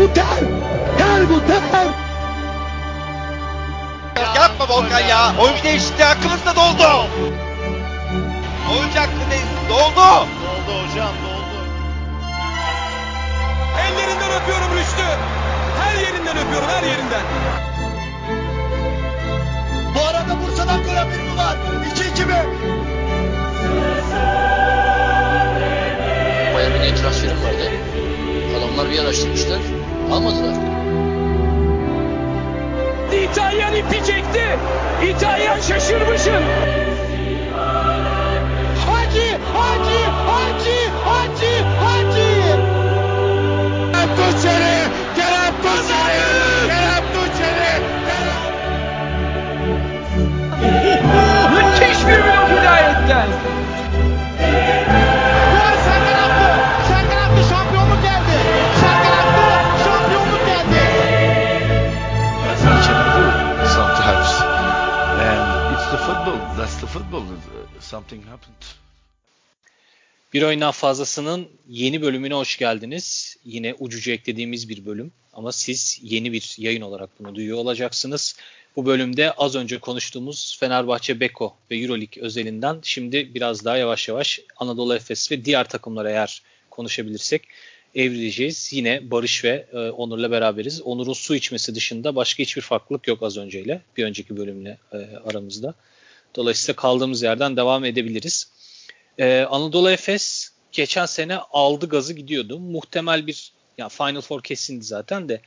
Bu ter! Ter bu ter! Yapma Volkan ya. Oyuncu değişikliği hakkımız da doldu. Oyuncu hakkı değil. Doldu. Doldu hocam doldu. Ellerinden öpüyorum Rüştü. Her yerinden öpüyorum her yerinden. Bu arada Bursa'dan gol haberi mi var? 2-2 mi? Bayern Münih'e transferim vardı. Adamlar bir araştırmışlar. Almadılar. İtalyan ipi çekti. İtalyan şaşırmışın. Hacı! Hacı! Hacı! Hacı! Hacı! Kerem Tuğçeri! Kerem Tuğçeri! Kerem! Müthiş bir blok hidayetten. Football. Uh, Something happened. Bir oyundan fazlasının yeni bölümüne hoş geldiniz. Yine ucuca eklediğimiz bir bölüm ama siz yeni bir yayın olarak bunu duyuyor olacaksınız. Bu bölümde az önce konuştuğumuz Fenerbahçe Beko ve Euroleague özelinden şimdi biraz daha yavaş yavaş Anadolu Efes ve diğer takımlara eğer konuşabilirsek evrileceğiz. Yine Barış ve e, Onur'la beraberiz. Onur'un su içmesi dışında başka hiçbir farklılık yok az önceyle. Bir önceki bölümle e, aramızda. Dolayısıyla kaldığımız yerden devam edebiliriz. Ee, Anadolu Efes geçen sene aldı gazı gidiyordu. Muhtemel bir ya Final Four kesindi zaten de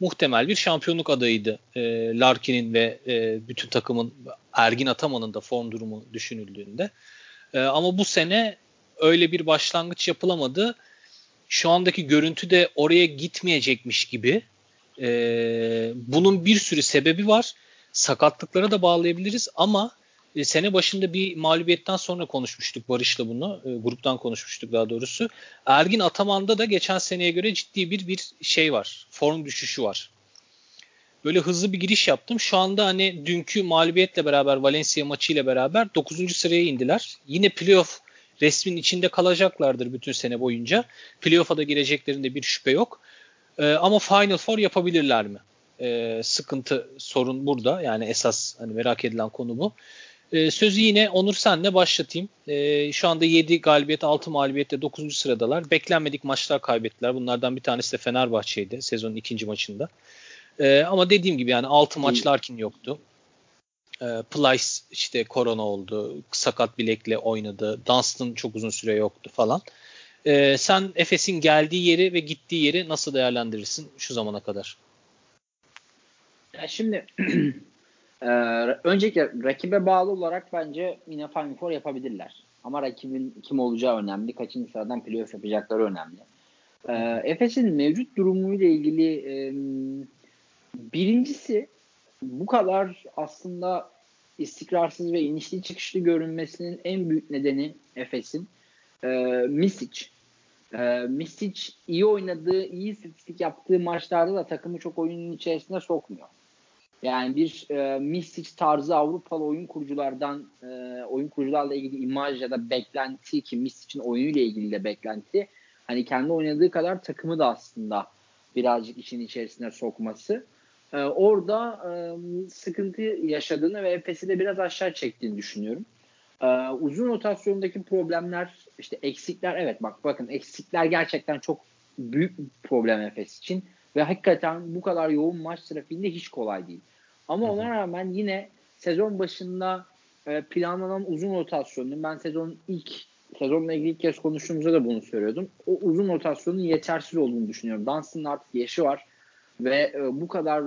muhtemel bir şampiyonluk adayıydı. Ee, Larkin'in ve e, bütün takımın Ergin Ataman'ın da form durumu düşünüldüğünde. Ee, ama bu sene öyle bir başlangıç yapılamadı. Şu andaki görüntü de oraya gitmeyecekmiş gibi. Ee, bunun bir sürü sebebi var. Sakatlıklara da bağlayabiliriz ama e, sene başında bir mağlubiyetten sonra konuşmuştuk Barış'la bunu. E, gruptan konuşmuştuk daha doğrusu. Ergin Ataman'da da geçen seneye göre ciddi bir bir şey var. Form düşüşü var. Böyle hızlı bir giriş yaptım. Şu anda hani dünkü mağlubiyetle beraber Valencia maçıyla beraber 9. sıraya indiler. Yine playoff resmin içinde kalacaklardır bütün sene boyunca. Playoff'a da gireceklerinde bir şüphe yok. E, ama Final Four yapabilirler mi? E, sıkıntı sorun burada. Yani esas hani merak edilen konu bu. E, sözü yine Onur senle başlatayım. E, şu anda 7 galibiyet 6 mağlubiyetle 9. sıradalar. Beklenmedik maçlar kaybettiler. Bunlardan bir tanesi de Fenerbahçe'ydi sezonun ikinci maçında. E, ama dediğim gibi yani 6 maç Larkin yoktu. E, Plyce işte korona oldu. Sakat bilekle oynadı. Dunstan çok uzun süre yoktu falan. E, sen Efes'in geldiği yeri ve gittiği yeri nasıl değerlendirirsin şu zamana kadar? Ya şimdi Ee, öncelikle rakibe bağlı olarak bence yine Final Four yapabilirler. Ama rakibin kim olacağı önemli. Kaçıncı sıradan playoff yapacakları önemli. Ee, Efes'in mevcut durumuyla ilgili e, birincisi bu kadar aslında istikrarsız ve inişli çıkışlı görünmesinin en büyük nedeni Efes'in e, Misic. E, Misic iyi oynadığı, iyi istatistik yaptığı maçlarda da takımı çok oyunun içerisine sokmuyor. Yani bir e, Misic tarzı Avrupalı oyun kuruculardan e, oyun kurucularla ilgili imaj ya da beklenti ki Misic'in oyunuyla ilgili de beklenti hani kendi oynadığı kadar takımı da aslında birazcık işin içerisine sokması. E, orada e, sıkıntı yaşadığını ve Efes'i de biraz aşağı çektiğini düşünüyorum. E, uzun rotasyondaki problemler işte eksikler evet bak bakın eksikler gerçekten çok büyük bir problem Efes için ve hakikaten bu kadar yoğun maç trafiğinde hiç kolay değil. Ama ona rağmen yine sezon başında e, planlanan uzun rotasyonun ben sezonun ilk sezonla ilgili ilk kez konuştuğumuzda da bunu söylüyordum. O uzun rotasyonun yetersiz olduğunu düşünüyorum. Dunstan'ın artık yaşı var ve e, bu kadar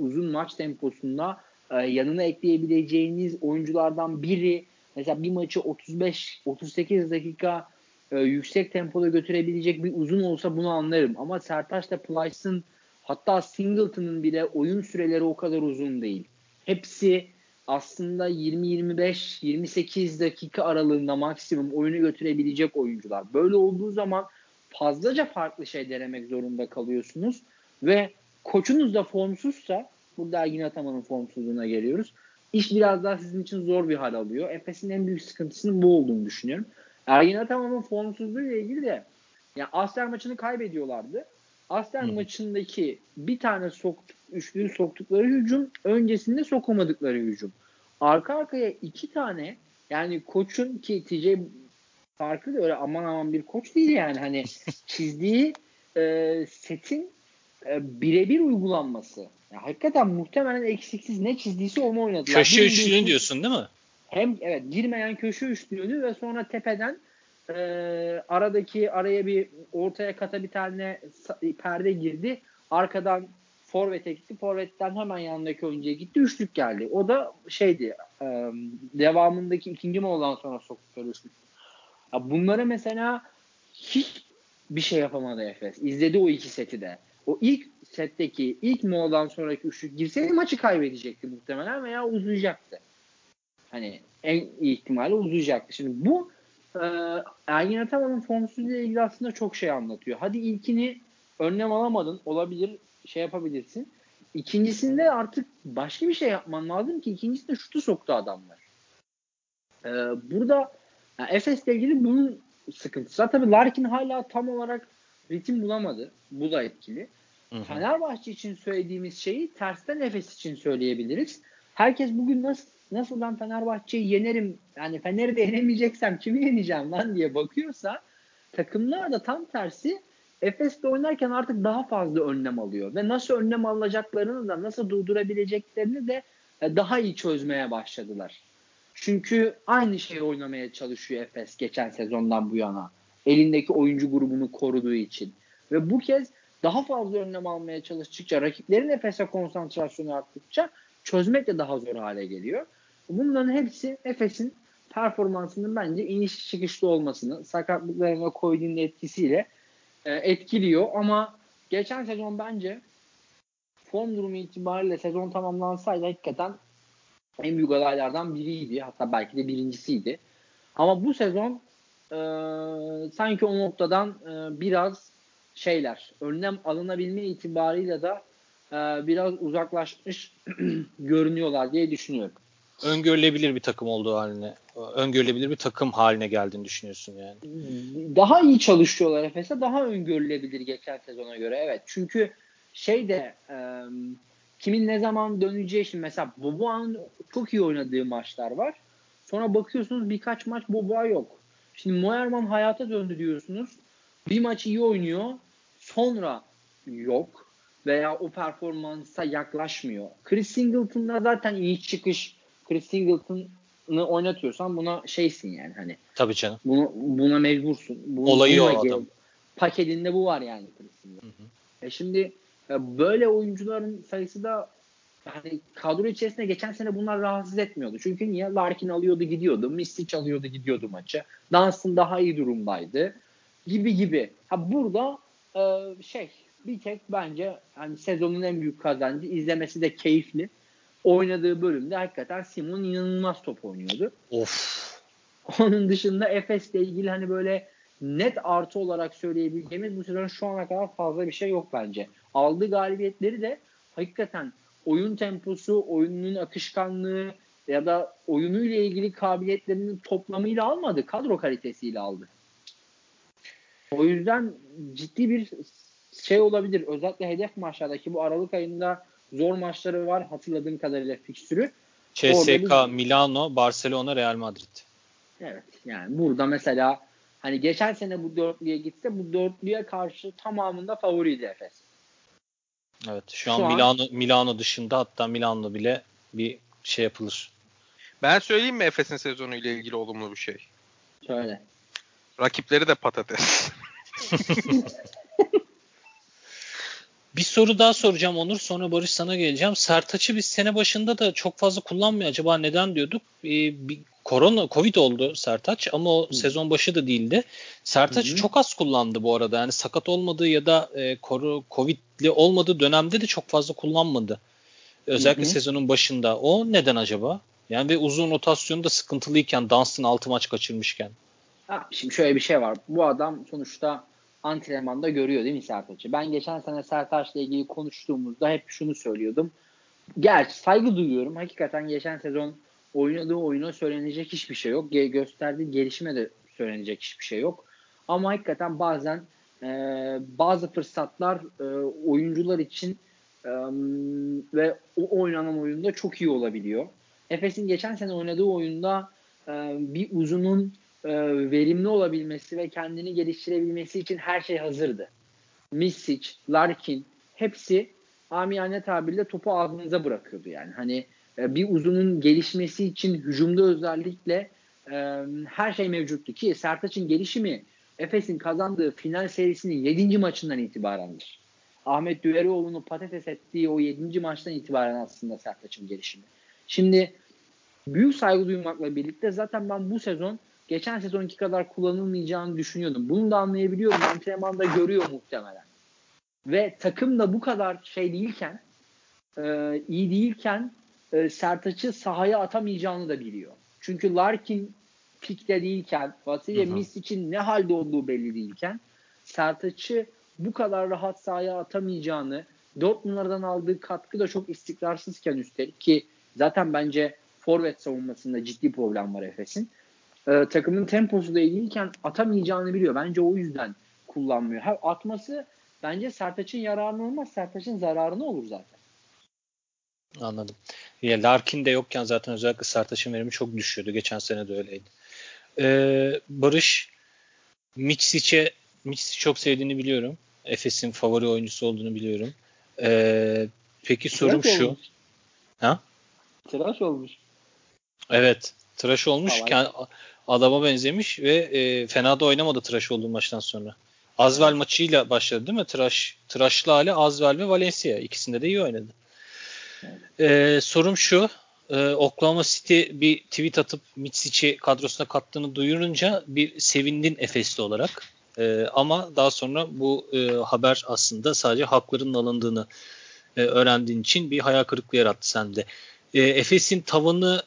uzun maç temposunda e, yanına ekleyebileceğiniz oyunculardan biri mesela bir maçı 35-38 dakika e, yüksek tempoda götürebilecek bir uzun olsa bunu anlarım. Ama Sertaç'la Plyce'ın hatta Singleton'ın bile oyun süreleri o kadar uzun değil. Hepsi aslında 20-25-28 dakika aralığında maksimum oyunu götürebilecek oyuncular. Böyle olduğu zaman fazlaca farklı şey denemek zorunda kalıyorsunuz ve koçunuz da formsuzsa burada Ergin Ataman'ın formsuzluğuna geliyoruz. İş biraz daha sizin için zor bir hal alıyor. Efes'in en büyük sıkıntısının bu olduğunu düşünüyorum. Ergin Ataman'ın formsuzluğu ile ilgili de yani Asler maçını kaybediyorlardı. Aslen Hı. maçındaki bir tane soktuk, üçlüyü soktukları hücum öncesinde sokamadıkları hücum. Arka arkaya iki tane yani koçun ki TJ farkı da öyle aman aman bir koç değil yani hani çizdiği e, setin e, birebir uygulanması. Ya hakikaten muhtemelen eksiksiz ne çizdiyse onu oynadılar. Köşe Bir üçlüğün diyorsun- diyorsun değil mi? Hem evet girmeyen köşe üçlüğünü ve sonra tepeden e, aradaki araya bir ortaya kata bir tane perde girdi. Arkadan forvete gitti. Forvetten hemen yanındaki oyuncuya gitti. Üçlük geldi. O da şeydi e, devamındaki ikinci moladan sonra soktukları üçlük. Bunlara mesela hiç bir şey yapamadı Efes. İzledi o iki seti de. O ilk setteki ilk moladan sonraki üçlük girseydi maçı kaybedecekti muhtemelen veya uzayacaktı. Hani en iyi ihtimalle uzayacaktı. Şimdi bu e, Ergin Ataman'ın formsuzluğuyla ilgili aslında çok şey anlatıyor. Hadi ilkini önlem alamadın. Olabilir. Şey yapabilirsin. İkincisinde artık başka bir şey yapman lazım ki ikincisinde şutu soktu adamlar. E, burada yani Efes'le ilgili bunun sıkıntısı. Tabii Larkin hala tam olarak ritim bulamadı. Bu da etkili. Hı hı. Fenerbahçe için söylediğimiz şeyi tersten Efes için söyleyebiliriz. Herkes bugün nasıl nasıl ben Fenerbahçe'yi yenerim yani Fener'i de yenemeyeceksem kimi yeneceğim lan diye bakıyorsa takımlar da tam tersi Efes'te oynarken artık daha fazla önlem alıyor ve nasıl önlem alacaklarını da nasıl durdurabileceklerini de e, daha iyi çözmeye başladılar. Çünkü aynı şeyi oynamaya çalışıyor Efes geçen sezondan bu yana. Elindeki oyuncu grubunu koruduğu için. Ve bu kez daha fazla önlem almaya çalıştıkça, rakiplerin Efes'e konsantrasyonu arttıkça çözmek de daha zor hale geliyor. Bunların hepsi Efes'in performansının bence iniş çıkışlı olmasını, sakatlıklarına koyduğunun etkisiyle e, etkiliyor. Ama geçen sezon bence form durumu itibariyle sezon tamamlansaydı hakikaten en büyük adaylardan biriydi. Hatta belki de birincisiydi. Ama bu sezon e, sanki o noktadan e, biraz şeyler, önlem alınabilme itibarıyla da e, biraz uzaklaşmış görünüyorlar diye düşünüyorum. Öngörülebilir bir takım olduğu haline, öngörülebilir bir takım haline geldiğini düşünüyorsun yani. Daha iyi çalışıyorlar Efes'e. Daha öngörülebilir geçen sezona göre. Evet. Çünkü şey de e, kimin ne zaman döneceği şimdi mesela Boboğa'nın çok iyi oynadığı maçlar var. Sonra bakıyorsunuz birkaç maç Boboğa yok. Şimdi Moerman hayata döndü diyorsunuz. Bir maç iyi oynuyor. Sonra yok. Veya o performansa yaklaşmıyor. Chris Singleton'da zaten iyi çıkış. Chris Singleton'ı oynatıyorsan buna şeysin yani hani Tabii canım. bunu, buna mecbursun. Bunu, Olayı o adam. Paketinde bu var yani Chris'in. E şimdi e, böyle oyuncuların sayısı da yani kadro içerisinde geçen sene bunlar rahatsız etmiyordu. Çünkü niye? Larkin alıyordu gidiyordu. Mistic alıyordu gidiyordu maça. Dunstan daha iyi durumdaydı. Gibi gibi. Ha burada e, şey bir tek bence hani sezonun en büyük kazancı izlemesi de keyifli. Oynadığı bölümde hakikaten Simon inanılmaz top oynuyordu. Of. Onun dışında Efes'le ilgili hani böyle net artı olarak söyleyebileceğimiz bu sezon şu ana kadar fazla bir şey yok bence. Aldığı galibiyetleri de hakikaten oyun temposu, oyunun akışkanlığı ya da oyunuyla ilgili kabiliyetlerinin toplamıyla almadı. Kadro kalitesiyle aldı. O yüzden ciddi bir şey olabilir. Özellikle hedef maçlardaki bu Aralık ayında zor maçları var hatırladığım kadarıyla fikstürü. CSK, Orada Milano, Barcelona, Real Madrid. Evet yani burada mesela hani geçen sene bu dörtlüye gitse bu dörtlüye karşı tamamında favoriydi Efes. Evet. Şu, Şu an, an- Milano Milano dışında hatta Milano bile bir şey yapılır. Ben söyleyeyim mi Efes'in sezonu ile ilgili olumlu bir şey? Şöyle. Rakipleri de patates. Bir soru daha soracağım Onur. Sonra Barış sana geleceğim. Sertaç'ı biz sene başında da çok fazla kullanmıyor. Acaba neden diyorduk? Ee, bir korona, Covid oldu Sertaç ama o sezon başı da değildi. Sertaç Hı hı. çok az kullandı bu arada. Yani sakat olmadığı ya da e, koru, Covid'li olmadığı dönemde de çok fazla kullanmadı. Özellikle Hı hı. sezonun başında. O neden acaba? Yani ve uzun rotasyonu da sıkıntılıyken Dunstan 6 maç kaçırmışken. Ha, şimdi şöyle bir şey var. Bu adam sonuçta antrenmanda görüyor değil mi Sertaç'ı? Ben geçen sene Sertaç'la ilgili konuştuğumuzda hep şunu söylüyordum. Gerçi saygı duyuyorum. Hakikaten geçen sezon oynadığı oyuna söylenecek hiçbir şey yok. Ge- gösterdiği gelişime de söylenecek hiçbir şey yok. Ama hakikaten bazen e, bazı fırsatlar e, oyuncular için e, ve o oynanan oyunda çok iyi olabiliyor. Efes'in geçen sene oynadığı oyunda e, bir uzunun e, verimli olabilmesi ve kendini geliştirebilmesi için her şey hazırdı. Misic, Larkin hepsi amiyane tabirle topu ağzınıza bırakıyordu yani. Hani e, bir uzunun gelişmesi için hücumda özellikle e, her şey mevcuttu ki Sertaç'ın gelişimi Efes'in kazandığı final serisinin 7. maçından itibarendir. Ahmet Düverioğlu'nu patates ettiği o 7. maçtan itibaren aslında Sertaç'ın gelişimi. Şimdi büyük saygı duymakla birlikte zaten ben bu sezon geçen sezonki kadar kullanılmayacağını düşünüyordum. Bunu da anlayabiliyorum. Antrenmanda görüyor muhtemelen. Ve takım da bu kadar şey değilken e, iyi değilken e, Sertaç'ı sahaya atamayacağını da biliyor. Çünkü Larkin pikte değilken Vasilya Misic'in ne halde olduğu belli değilken Sertaç'ı bu kadar rahat sahaya atamayacağını Dortmund'lardan aldığı katkı da çok istikrarsızken üstelik ki zaten bence forvet savunmasında ciddi problem var Efes'in. Ee, takımın temposu da iyiyken atamayacağını biliyor. Bence o yüzden kullanmıyor. Ha, atması bence Sertaç'ın yararına olmaz. Sertaç'ın zararına olur zaten. Anladım. Ya Larkin de yokken zaten özellikle Sertaç'ın verimi çok düşüyordu. Geçen sene de öyleydi. Ee, Barış Mitsic'e Mitsic'i çok sevdiğini biliyorum. Efes'in favori oyuncusu olduğunu biliyorum. Ee, peki sorum Tıraş şu. olmuş. Ha? Tıraş olmuş. Evet. Tıraş olmuş. Tamam. Adama benzemiş ve e, fena da oynamadı tıraş olduğu maçtan sonra. Azvel maçıyla başladı değil mi? Tıraş, tıraşlı hali Azvel ve Valencia. İkisinde de iyi oynadı. Ee, sorum şu. Ee, Oklahoma City bir tweet atıp Mitsic'i kadrosuna kattığını duyurunca bir sevindin Efesli olarak. Ee, ama daha sonra bu e, haber aslında sadece haklarının alındığını e, öğrendiğin için bir hayal kırıklığı yarattı sende. E, Efes'in tavanı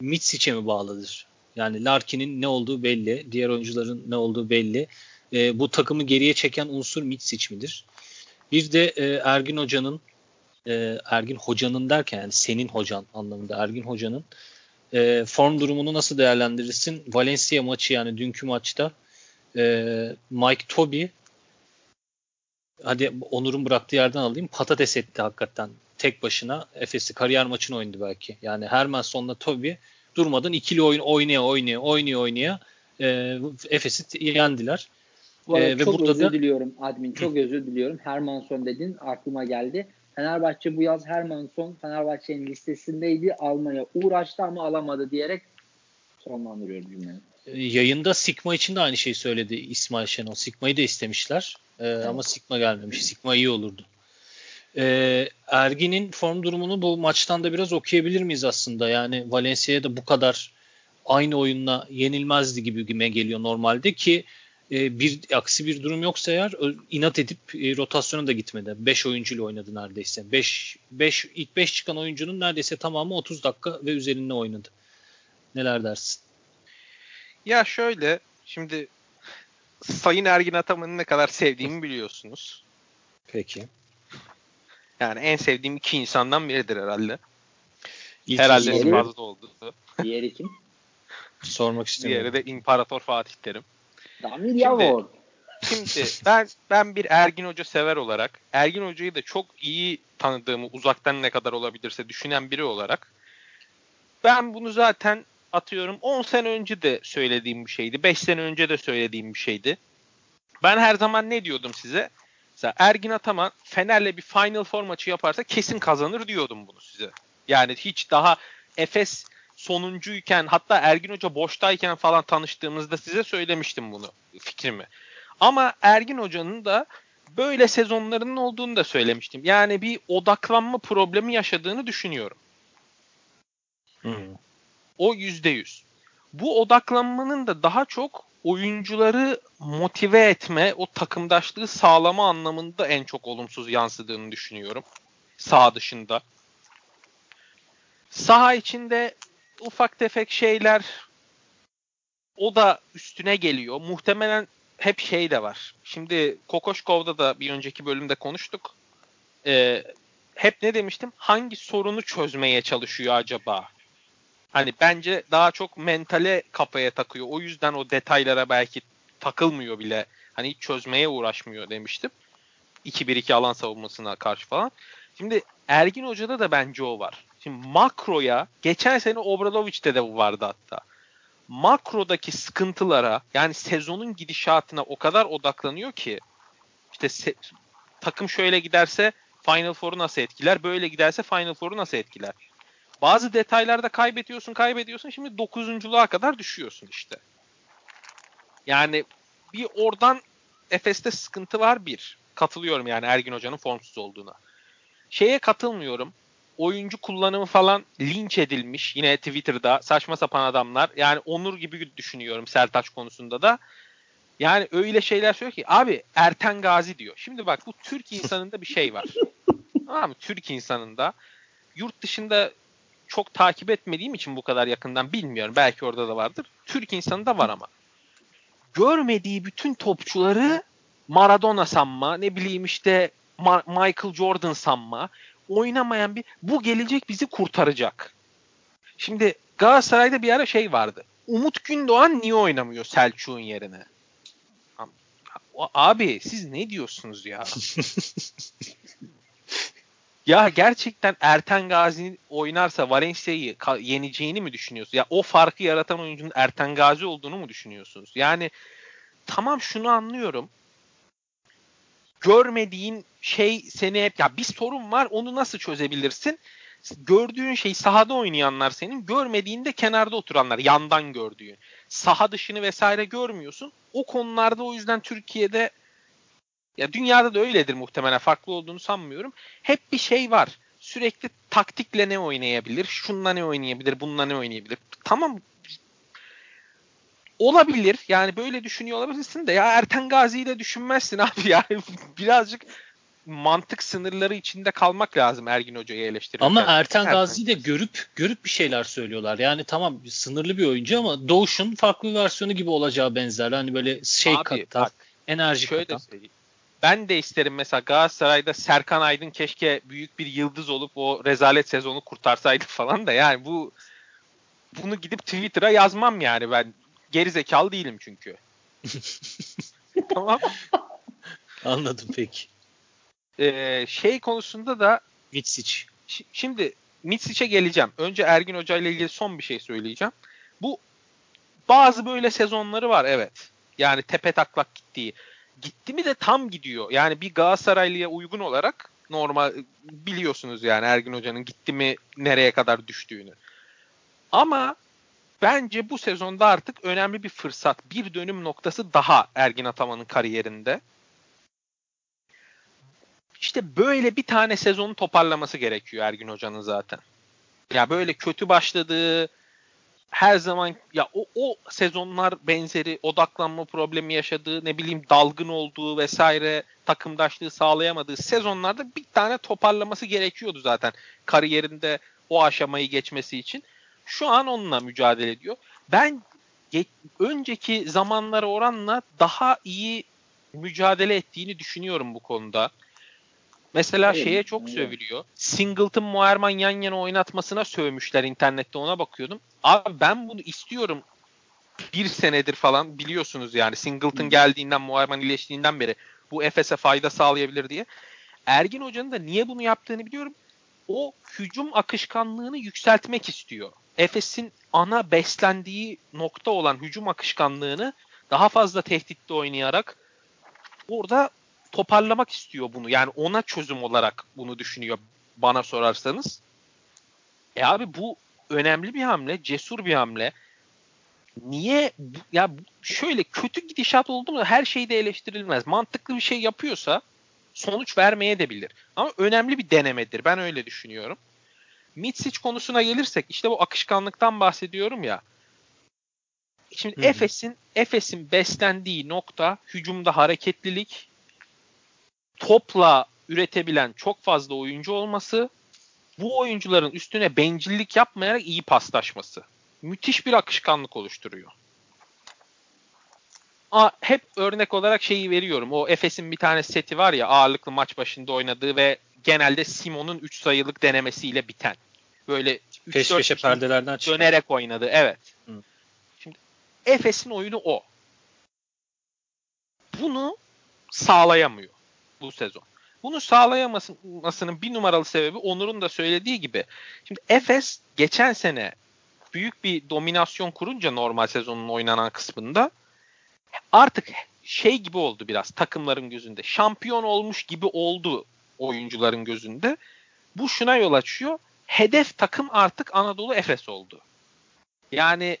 Mitsic'e mi bağlıdır? Yani Larkin'in ne olduğu belli, diğer oyuncuların ne olduğu belli. E, bu takımı geriye çeken unsur Mitsic midir? Bir de e, Ergin Hoca'nın e, Ergin Hoca'nın derken yani senin hocan anlamında Ergin Hoca'nın e, form durumunu nasıl değerlendirirsin? Valencia maçı yani dünkü maçta e, Mike Toby hadi Onur'un bıraktığı yerden alayım patates etti hakikaten tek başına Efes'i kariyer maçını oynadı belki. Yani Hermanson'la Toby durmadan ikili oyun oynaya oynaya oynaya oynaya e, Efes'i yendiler. Ee, ve çok burada özür da- diliyorum admin. Çok özür diliyorum. Hermanson dedin aklıma geldi. Fenerbahçe bu yaz Hermanson Fenerbahçe'nin listesindeydi. Almaya uğraştı ama alamadı diyerek sonlandırıyorum cümleyi. E, Yayında Sigma için de aynı şeyi söyledi İsmail Şenol. Sigma'yı da istemişler E, ama Sigma gelmemiş. Sigma iyi olurdu. E, Ergin'in form durumunu bu maçtan da biraz okuyabilir miyiz aslında? Yani Valencia'ya da bu kadar aynı oyunla yenilmezdi gibi gime geliyor normalde ki e, bir aksi bir durum yoksa eğer inat edip e, rotasyona da gitmedi. 5 oyuncuyla oynadı neredeyse. 5 5 ilk 5 çıkan oyuncunun neredeyse tamamı 30 dakika ve üzerinde oynadı. Neler dersin? Ya şöyle şimdi Sayın Ergin Ataman'ı ne kadar sevdiğimi biliyorsunuz. Peki. Yani en sevdiğim iki insandan biridir herhalde. İlk herhalde izleyelim. fazla oldu. Diğeri kim? sormak istemiyorum. Diğeri de İmparator Fatih Terim. Damir Yavor. Şimdi ben ben bir Ergin Hoca sever olarak Ergin Hoca'yı da çok iyi tanıdığımı uzaktan ne kadar olabilirse düşünen biri olarak ben bunu zaten atıyorum 10 sene önce de söylediğim bir şeydi. 5 sene önce de söylediğim bir şeydi. Ben her zaman ne diyordum size? Mesela Ergin Ataman Fener'le bir Final Four maçı yaparsa kesin kazanır diyordum bunu size. Yani hiç daha Efes sonuncuyken hatta Ergin Hoca boştayken falan tanıştığımızda size söylemiştim bunu fikrimi. Ama Ergin Hoca'nın da böyle sezonlarının olduğunu da söylemiştim. Yani bir odaklanma problemi yaşadığını düşünüyorum. Hı. O yüzde yüz. Bu odaklanmanın da daha çok oyuncuları motive etme, o takımdaşlığı sağlama anlamında en çok olumsuz yansıdığını düşünüyorum. Sağ dışında. Saha içinde ufak tefek şeyler o da üstüne geliyor. Muhtemelen hep şey de var. Şimdi Kokoşkov'da da bir önceki bölümde konuştuk. Ee, hep ne demiştim? Hangi sorunu çözmeye çalışıyor acaba? Hani bence daha çok mentale kafaya takıyor. O yüzden o detaylara belki takılmıyor bile Hani hiç çözmeye uğraşmıyor demiştim. 2-1-2 alan savunmasına karşı falan. Şimdi Ergin Hoca'da da bence o var. Şimdi makroya geçen sene Obradoviç'te de bu vardı hatta. Makrodaki sıkıntılara yani sezonun gidişatına o kadar odaklanıyor ki işte se- takım şöyle giderse Final Four'u nasıl etkiler, böyle giderse Final Four'u nasıl etkiler. Bazı detaylarda kaybediyorsun, kaybediyorsun. Şimdi dokuzunculuğa kadar düşüyorsun işte. Yani bir oradan Efes'te sıkıntı var bir. Katılıyorum yani Ergin Hoca'nın formsuz olduğuna. Şeye katılmıyorum. Oyuncu kullanımı falan linç edilmiş. Yine Twitter'da saçma sapan adamlar. Yani Onur gibi düşünüyorum Sertaç konusunda da. Yani öyle şeyler söylüyor ki abi Erten Gazi diyor. Şimdi bak bu Türk insanında bir şey var. tamam mı? Türk insanında yurt dışında çok takip etmediğim için bu kadar yakından bilmiyorum. Belki orada da vardır. Türk insanında var ama. Görmediği bütün topçuları Maradona sanma, ne bileyim işte Ma- Michael Jordan sanma, oynamayan bir bu gelecek bizi kurtaracak. Şimdi Galatasaray'da bir ara şey vardı. Umut Gündoğan niye oynamıyor Selçuk'un yerine? Abi siz ne diyorsunuz ya? ya gerçekten Erten Gazi oynarsa Valencia'yı yeneceğini mi düşünüyorsunuz? Ya o farkı yaratan oyuncunun Erten Gazi olduğunu mu düşünüyorsunuz? Yani tamam şunu anlıyorum. Görmediğin şey seni hep ya bir sorun var onu nasıl çözebilirsin? Gördüğün şey sahada oynayanlar senin, görmediğinde kenarda oturanlar, yandan gördüğün. Saha dışını vesaire görmüyorsun. O konularda o yüzden Türkiye'de ya dünyada da öyledir muhtemelen farklı olduğunu sanmıyorum. Hep bir şey var. Sürekli taktikle ne oynayabilir, şunla ne oynayabilir, bununla ne oynayabilir. Tamam olabilir. Yani böyle düşünüyor olabilirsin de ya Erten Gazi'yi de düşünmezsin abi yani birazcık mantık sınırları içinde kalmak lazım Ergin Hoca'yı eleştirirken. Ama Erten Gazi'yi de görüp görüp bir şeyler söylüyorlar. Yani tamam sınırlı bir oyuncu ama Doğuş'un farklı versiyonu gibi olacağı benzer. Hani böyle şey Abi, katan, bak, enerji şöyle. Söyleyeyim. Ben de isterim mesela Galatasaray'da Serkan Aydın keşke büyük bir yıldız olup o rezalet sezonu kurtarsaydı falan da yani bu bunu gidip Twitter'a yazmam yani ben geri zekalı değilim çünkü. tamam. Anladım peki. Ee, şey konusunda da Mitsic. Şimdi Mitsic'e geleceğim. Önce Ergin Hoca ile ilgili son bir şey söyleyeceğim. Bu bazı böyle sezonları var evet. Yani tepe taklak gittiği. Gitti mi de tam gidiyor. Yani bir Galatasaraylı'ya uygun olarak normal biliyorsunuz yani Ergin Hoca'nın gitti mi nereye kadar düştüğünü. Ama bence bu sezonda artık önemli bir fırsat. Bir dönüm noktası daha Ergin Ataman'ın kariyerinde. İşte böyle bir tane sezonu toparlaması gerekiyor Ergin Hoca'nın zaten. Ya böyle kötü başladığı her zaman ya o, o sezonlar benzeri odaklanma problemi yaşadığı ne bileyim dalgın olduğu vesaire takımdaşlığı sağlayamadığı sezonlarda bir tane toparlaması gerekiyordu zaten kariyerinde o aşamayı geçmesi için. Şu an onunla mücadele ediyor. Ben ge- önceki zamanlara oranla daha iyi mücadele ettiğini düşünüyorum bu konuda. Mesela Evet, şeye çok evet. sövülüyor. Singleton Muerman yan yana oynatmasına sövmüşler internette ona bakıyordum. Abi ben bunu istiyorum. Bir senedir falan biliyorsunuz yani Singleton geldiğinden Muerman iyileştiğinden beri bu Efes'e fayda sağlayabilir diye. Ergin Hoca'nın da niye bunu yaptığını biliyorum. O hücum akışkanlığını yükseltmek istiyor. Efes'in ana beslendiği nokta olan hücum akışkanlığını daha fazla tehditte oynayarak orada toparlamak istiyor bunu. Yani ona çözüm olarak bunu düşünüyor bana sorarsanız. E abi bu önemli bir hamle, cesur bir hamle. Niye ya şöyle kötü gidişat oldu mu her şeyde eleştirilmez. Mantıklı bir şey yapıyorsa sonuç vermeye de bilir. Ama önemli bir denemedir. Ben öyle düşünüyorum. Mitsic konusuna gelirsek işte bu akışkanlıktan bahsediyorum ya. Şimdi. Efes'in Efes'in beslendiği nokta hücumda hareketlilik, topla üretebilen çok fazla oyuncu olması, bu oyuncuların üstüne bencillik yapmayarak iyi paslaşması. Müthiş bir akışkanlık oluşturuyor. Aa, hep örnek olarak şeyi veriyorum. O Efes'in bir tane seti var ya ağırlıklı maç başında oynadığı ve genelde Simon'un 3 sayılık denemesiyle biten. Böyle 3 Peş peşe perdelerden çıkan. dönerek oynadı. Evet. Hı. Şimdi Efes'in oyunu o. bunu sağlayamıyor bu sezon. Bunu sağlayamasının bir numaralı sebebi Onur'un da söylediği gibi. Şimdi Efes geçen sene büyük bir dominasyon kurunca normal sezonun oynanan kısmında artık şey gibi oldu biraz takımların gözünde. Şampiyon olmuş gibi oldu oyuncuların gözünde. Bu şuna yol açıyor. Hedef takım artık Anadolu Efes oldu. Yani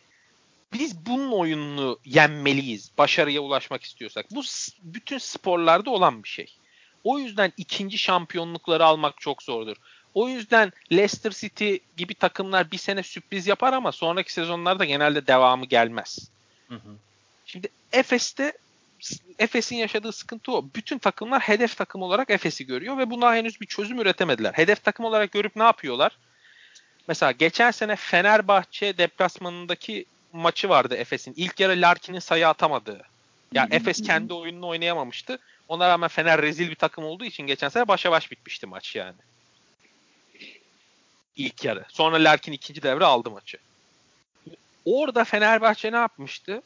biz bunun oyununu yenmeliyiz. Başarıya ulaşmak istiyorsak. Bu bütün sporlarda olan bir şey. O yüzden ikinci şampiyonlukları almak çok zordur. O yüzden Leicester City gibi takımlar bir sene sürpriz yapar ama sonraki sezonlarda genelde devamı gelmez. Hı hı. Şimdi Efes'te Efes'in yaşadığı sıkıntı o. Bütün takımlar hedef takım olarak Efes'i görüyor ve buna henüz bir çözüm üretemediler. Hedef takım olarak görüp ne yapıyorlar? Mesela geçen sene Fenerbahçe deplasmanındaki maçı vardı Efes'in. İlk yarı Larkin'in sayı atamadığı. Yani Efes kendi oyununu oynayamamıştı. Ona rağmen Fener rezil bir takım olduğu için geçen sene başa baş bitmişti maç yani. İlk yarı. Sonra Larkin ikinci devre aldı maçı. Orada Fenerbahçe ne yapmıştı?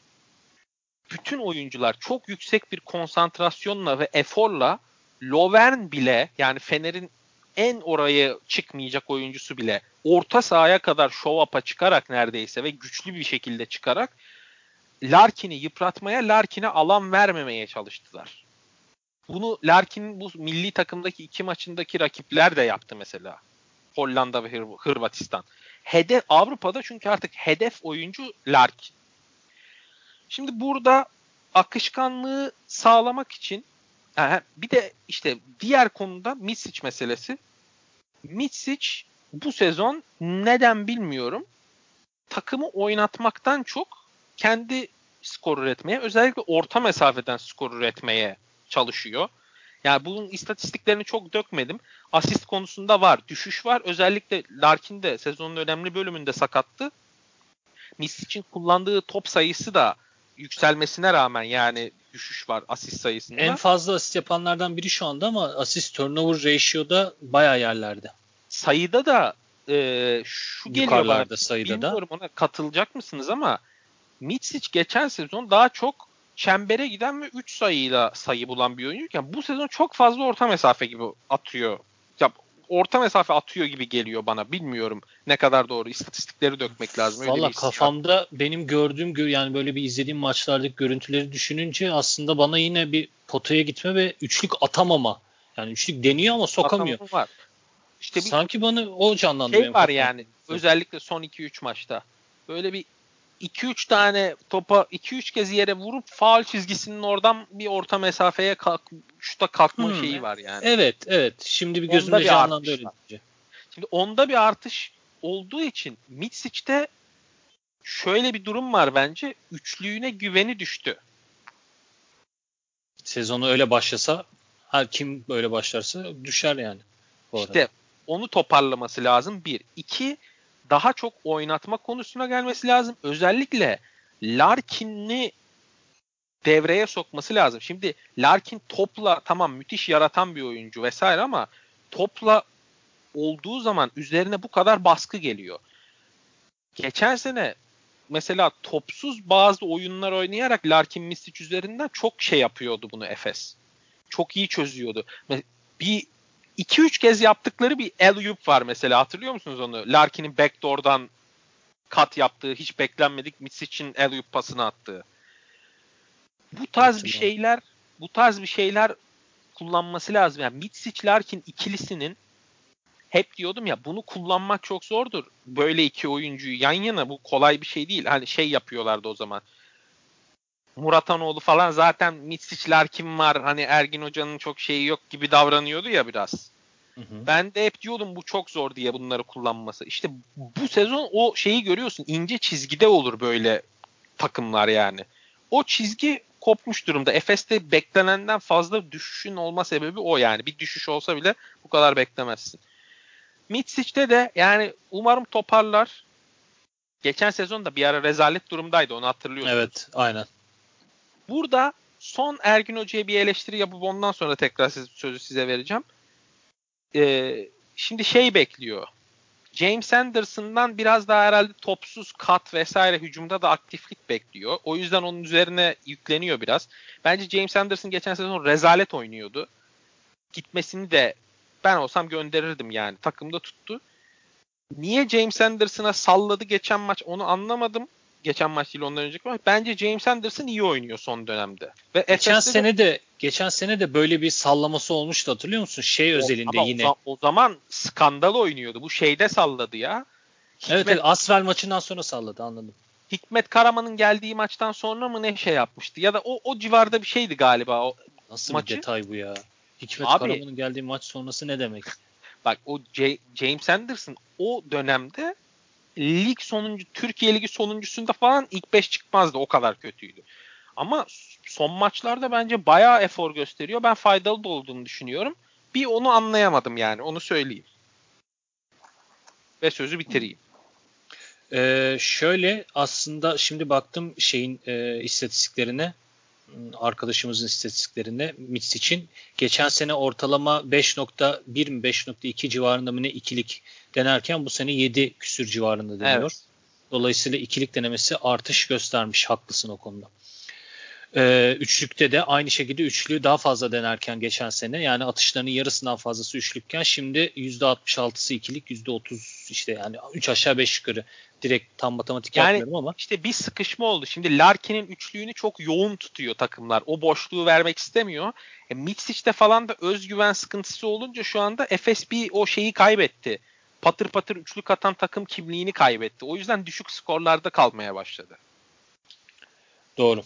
Bütün oyuncular çok yüksek bir konsantrasyonla ve eforla Lovern bile yani Fener'in en oraya çıkmayacak oyuncusu bile orta sahaya kadar show up'a çıkarak neredeyse ve güçlü bir şekilde çıkarak Larkin'i yıpratmaya, Larkin'e alan vermemeye çalıştılar. Bunu Larkin'in bu milli takımdaki iki maçındaki rakipler de yaptı mesela. Hollanda ve Hır- Hırvatistan. Hedef Avrupa'da çünkü artık hedef oyuncu Larkin. Şimdi burada akışkanlığı sağlamak için bir de işte diğer konuda Misic meselesi. Misic bu sezon neden bilmiyorum takımı oynatmaktan çok kendi skor üretmeye özellikle orta mesafeden skor üretmeye çalışıyor. Yani bunun istatistiklerini çok dökmedim. Asist konusunda var. Düşüş var. Özellikle Larkin de sezonun önemli bölümünde sakattı. Misic'in kullandığı top sayısı da yükselmesine rağmen yani düşüş var asist sayısında. En fazla asist yapanlardan biri şu anda ama asist turnover ratio'da bayağı yerlerde. Sayıda da e, şu geliyor bana. sayıda Bilmiyorum da. ona katılacak mısınız ama Mitsic geçen sezon daha çok çembere giden ve 3 sayıyla sayı bulan bir oyuncuyken bu sezon çok fazla orta mesafe gibi atıyor. Ya orta mesafe atıyor gibi geliyor bana. Bilmiyorum ne kadar doğru. İstatistikleri dökmek lazım. Valla kafamda var. benim gördüğüm yani böyle bir izlediğim maçlardaki görüntüleri düşününce aslında bana yine bir potaya gitme ve üçlük atamama. Yani üçlük deniyor ama sokamıyor. Atamama var. İşte bir Sanki bana o canlandı. Şey var yani. Özellikle son 2-3 maçta. Böyle bir 2-3 tane topa 2-3 kez yere vurup faal çizgisinin oradan bir orta mesafeye kalk, şuta kalkma hmm. şeyi var yani. Evet, evet. Şimdi bir gözümde onda canlandı öyle. Şimdi onda bir artış olduğu için Mitsic'te şöyle bir durum var bence. Üçlüğüne güveni düştü. Sezonu öyle başlasa her kim böyle başlarsa düşer yani. İşte onu toparlaması lazım bir. İki daha çok oynatma konusuna gelmesi lazım. Özellikle Larkin'i devreye sokması lazım. Şimdi Larkin topla tamam müthiş yaratan bir oyuncu vesaire ama topla olduğu zaman üzerine bu kadar baskı geliyor. Geçen sene mesela topsuz bazı oyunlar oynayarak Larkin Misic üzerinden çok şey yapıyordu bunu Efes. Çok iyi çözüyordu. Bir 2-3 kez yaptıkları bir alley-oop var mesela hatırlıyor musunuz onu? Larkin'in backdoor'dan kat yaptığı, hiç beklenmedik Misic'in alley-oop pasını attığı. Bu tarz bir şeyler, bu tarz bir şeyler kullanması lazım. Yani Mitsic Larkin ikilisinin hep diyordum ya bunu kullanmak çok zordur. Böyle iki oyuncuyu yan yana bu kolay bir şey değil. Hani şey yapıyorlardı o zaman. Muratanoğlu falan zaten Mitsic'ler kim var hani Ergin Hoca'nın çok şeyi yok gibi davranıyordu ya biraz. Hı hı. Ben de hep diyordum bu çok zor diye bunları kullanması. İşte bu sezon o şeyi görüyorsun ince çizgide olur böyle takımlar yani. O çizgi kopmuş durumda. Efes'te beklenenden fazla düşüşün olma sebebi o yani. Bir düşüş olsa bile bu kadar beklemezsin. Mitsic'te de yani umarım toparlar. Geçen sezon da bir ara rezalet durumdaydı onu hatırlıyorsunuz. Evet aynen. Burada son Ergin Hoca'ya bir eleştiri yapıp ondan sonra tekrar siz, sözü size vereceğim. Ee, şimdi şey bekliyor. James Anderson'dan biraz daha herhalde topsuz kat vesaire hücumda da aktiflik bekliyor. O yüzden onun üzerine yükleniyor biraz. Bence James Anderson geçen sezon rezalet oynuyordu. Gitmesini de ben olsam gönderirdim yani. Takımda tuttu. Niye James Anderson'a salladı geçen maç onu anlamadım. Geçen maç değil ondan önceki maç. Bence James Anderson iyi oynuyor son dönemde. Ve Geçen Efes'te de- sene de geçen sene de böyle bir sallaması olmuştu hatırlıyor musun? Şey özelinde Ama o yine. O, zaman skandal oynuyordu. Bu şeyde salladı ya. Evet, Hikmet, evet Asvel maçından sonra salladı anladım. Hikmet Karaman'ın geldiği maçtan sonra mı ne şey yapmıştı? Ya da o, o civarda bir şeydi galiba. O, Nasıl Maçı- bir detay bu ya? Hikmet Abi- Karaman'ın geldiği maç sonrası ne demek? bak o J- James Anderson o dönemde lig sonuncu Türkiye Ligi sonuncusunda falan ilk 5 çıkmazdı. O kadar kötüydü. Ama son maçlarda bence bayağı efor gösteriyor. Ben faydalı da olduğunu düşünüyorum. Bir onu anlayamadım yani. Onu söyleyeyim. Ve sözü bitireyim. Ee, şöyle aslında şimdi baktım şeyin e, istatistiklerine arkadaşımızın istatistiklerine Mitch için geçen sene ortalama 5.1 mi 5.2 civarında mı ne ikilik denerken bu sene 7 küsür civarında deniyor. Evet. Dolayısıyla ikilik denemesi artış göstermiş. Haklısın o konuda. Ee, üçlükte de aynı şekilde üçlüğü daha fazla denerken geçen sene yani atışlarının yarısından fazlası üçlükken şimdi %66'sı ikilik %30 işte yani 3 aşağı 5 yukarı direkt tam matematik Yani- yapmıyorum ama İşte bir sıkışma oldu. Şimdi Larkin'in üçlüğünü çok yoğun tutuyor takımlar. O boşluğu vermek istemiyor. E, Mitsic'te falan da özgüven sıkıntısı olunca şu anda Efes bir o şeyi kaybetti. Patır patır üçlük atan takım kimliğini kaybetti. O yüzden düşük skorlarda kalmaya başladı. doğru.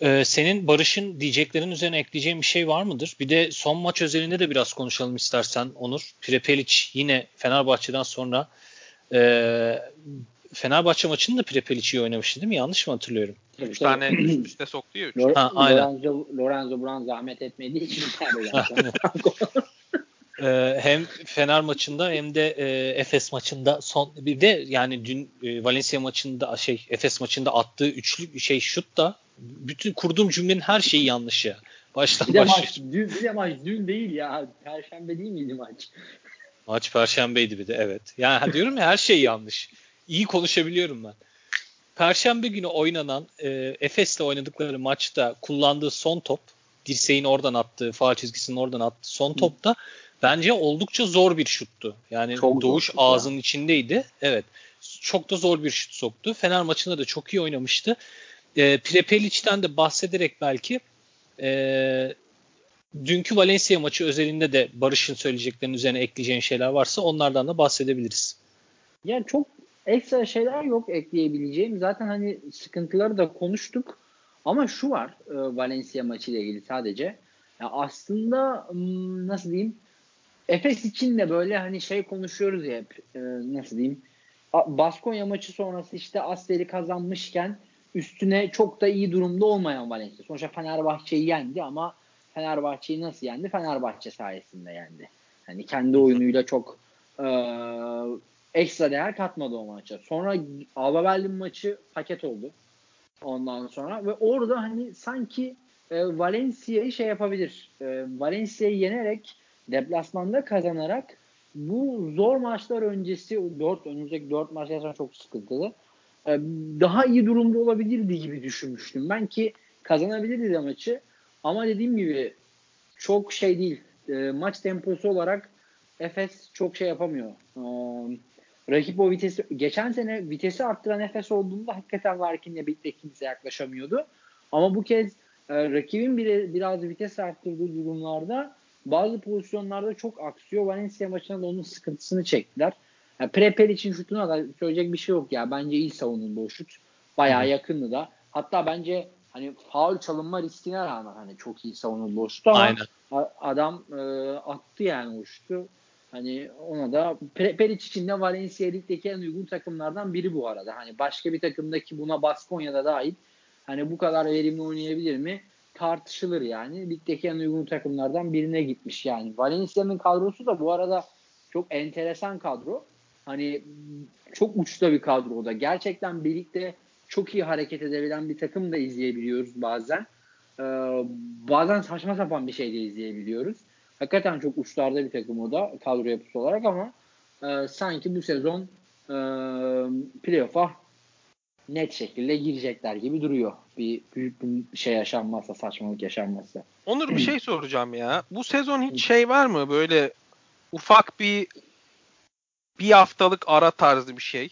Ee, senin Barış'ın diyeceklerin üzerine ekleyeceğin bir şey var mıdır? Bir de son maç özelinde de biraz konuşalım istersen Onur. Prepelic yine Fenerbahçe'den sonra e, Fenerbahçe maçını da Prepelic iyi oynamıştı değil mi? Yanlış mı hatırlıyorum? Tabii, Üç tabii. tane üst üste soktu ya. üç. Lor- Ha, aynen. Lorenzo, Lorenzo Brown zahmet etmediği için. Ee, hem Fener maçında hem de e, Efes maçında son bir de yani dün e, Valencia maçında şey Efes maçında attığı üçlü şey şut da bütün kurduğum cümlenin her şeyi yanlış ya. Baştan bir de başlıyor. maç dün, bir de maç dün değil ya. Perşembe değil miydi maç? Maç perşembeydi bir de evet. Yani diyorum ya her şey yanlış. İyi konuşabiliyorum ben. Perşembe günü oynanan e, Efes'le oynadıkları maçta kullandığı son top dirseğin oradan attığı, faal çizgisinin oradan attığı son topta bence oldukça zor bir şuttu. Yani Çok Doğuş şut ya. ağzının içindeydi. Evet. Çok da zor bir şut soktu. Fener maçında da çok iyi oynamıştı. E, Prepelic'ten de bahsederek belki e, dünkü Valencia maçı özelinde de Barış'ın söyleyeceklerinin üzerine ekleyeceğin şeyler varsa onlardan da bahsedebiliriz. Yani çok ekstra şeyler yok ekleyebileceğim. Zaten hani sıkıntıları da konuştuk. Ama şu var e, Valencia maçı ile ilgili sadece. Ya aslında nasıl diyeyim? Efes için de böyle hani şey konuşuyoruz ya hep e, nasıl diyeyim? Baskonya maçı sonrası işte Asfer'i kazanmışken üstüne çok da iyi durumda olmayan Valencia. Sonuçta Fenerbahçe'yi yendi ama Fenerbahçe'yi nasıl yendi? Fenerbahçe sayesinde yendi. Hani kendi oyunuyla çok e, ekstra değer katmadı o maça. Sonra Alba Berlin maçı paket oldu. Ondan sonra ve orada hani sanki e, Valencia'yı şey yapabilir. E, Valencia'yı yenerek deplasmanda kazanarak bu zor maçlar öncesi 4 önümüzdeki 4 maç gerçekten çok sıkıntılı. E, daha iyi durumda olabilirdi gibi düşünmüştüm. Ben ki kazanabilirdi de maçı. Ama dediğim gibi çok şey değil. E, maç temposu olarak Efes çok şey yapamıyor. E, rakip o vitesi geçen sene vitesi arttıran Efes olduğunda hakikaten Larkin'le birlikte kimse yaklaşamıyordu. Ama bu kez e, rakibin biri, biraz vites arttırdığı durumlarda bazı pozisyonlarda çok aksıyor. Valencia maçında da onun sıkıntısını çektiler. Yani Prepel için şutuna da söyleyecek bir şey yok ya. Bence iyi savunuldu o şut. Bayağı yakındı da. Hatta bence hani faul çalınma riskine rağmen hani çok iyi savunuldu o şut ama Aynen. adam e, attı yani o şutu. Hani ona da Peric için de Valencia Lig'deki en uygun takımlardan biri bu arada. Hani başka bir takımdaki buna Baskonya'da dahil hani bu kadar verimli oynayabilir mi? Tartışılır yani. Ligdeki en uygun takımlardan birine gitmiş yani. Valencia'nın kadrosu da bu arada çok enteresan kadro. Hani çok uçta bir kadro o da. Gerçekten birlikte çok iyi hareket edebilen bir takım da izleyebiliyoruz bazen. Ee, bazen saçma sapan bir şey de izleyebiliyoruz. Hakikaten çok uçlarda bir takım o da kadro yapısı olarak ama e, sanki bu sezon e, playoff'a net şekilde girecekler gibi duruyor. Bir büyük bir şey yaşanmazsa, saçmalık yaşanmazsa. Onur bir şey soracağım ya. Bu sezon hiç şey var mı böyle ufak bir bir haftalık ara tarzı bir şey?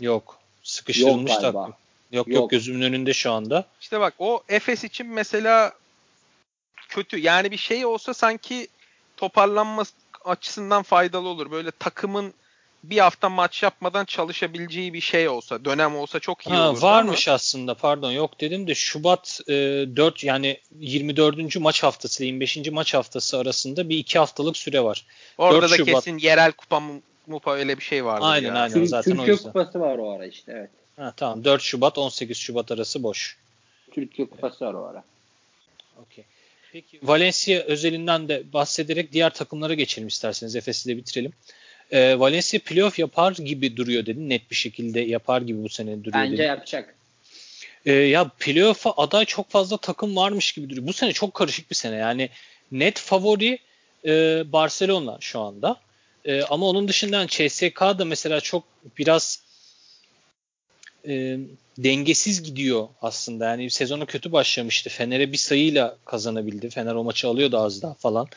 Yok. Sıkıştırılmış takvim. Yok, yok Yok. gözümün önünde şu anda. İşte bak o Efes için mesela kötü. Yani bir şey olsa sanki toparlanma açısından faydalı olur. Böyle takımın bir hafta maç yapmadan çalışabileceği bir şey olsa, dönem olsa çok iyi Ha, olur. varmış aslında pardon yok dedim de Şubat e, 4 yani 24. maç haftası 25. maç haftası arasında bir iki haftalık süre var. Orada 4 da Şubat. kesin yerel kupa mupa öyle bir şey vardı. Aynen, ya. aynen. Zaten o Türkiye yüzden. Kupası var o ara işte evet. Ha, tamam 4 Şubat 18 Şubat arası boş. Türkiye Kupası var o ara. Okey. Peki Valencia özelinden de bahsederek diğer takımlara geçelim isterseniz. Efes'i de bitirelim. Ee, Valencia playoff yapar gibi duruyor dedin. Net bir şekilde yapar gibi bu sene duruyor Bence dedin. yapacak. Ee, ya playoff'a aday çok fazla takım varmış gibi duruyor. Bu sene çok karışık bir sene. Yani net favori e, Barcelona şu anda. E, ama onun dışında yani CSK da mesela çok biraz e, dengesiz gidiyor aslında. Yani sezonu kötü başlamıştı. Fener'e bir sayıyla kazanabildi. Fener o maçı alıyordu az daha falan.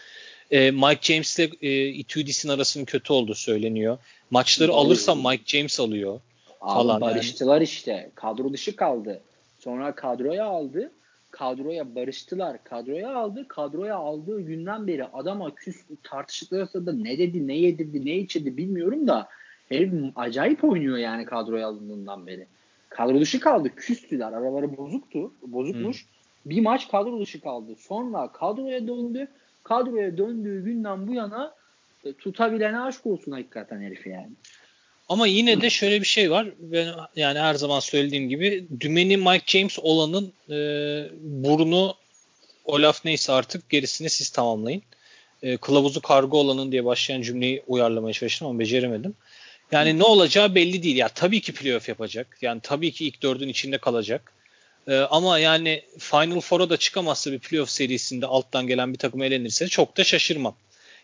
E, Mike James ile e, Itudis'in arasının kötü olduğu söyleniyor. Maçları alırsa Mike James alıyor. Abi Falan barıştılar işte. Kadro dışı kaldı. Sonra kadroya aldı. Kadroya barıştılar. Kadroya aldı. Kadroya aldığı günden beri adama küs tartıştıkları sırada ne dedi, ne yedirdi, ne içirdi bilmiyorum da herif acayip oynuyor yani kadroya alındığından beri. Kadro dışı kaldı. Küstüler. Araları bozuktu. Bozukmuş. Bir maç kadro dışı kaldı. Sonra kadroya döndü. Kadroya döndüğü günden bu yana e, tutabilene aşk olsun hakikaten herif yani. Ama yine de şöyle bir şey var. Ben yani her zaman söylediğim gibi dümeni Mike James olanın e, burnu o laf neyse artık gerisini siz tamamlayın. E, kılavuzu kargo olanın diye başlayan cümleyi uyarlamaya çalıştım ama beceremedim. Yani ne olacağı belli değil. Ya tabii ki playoff yapacak. Yani tabii ki ilk dördün içinde kalacak. E, ama yani Final Four'a da çıkamazsa bir playoff serisinde alttan gelen bir takım elenirse çok da şaşırmam.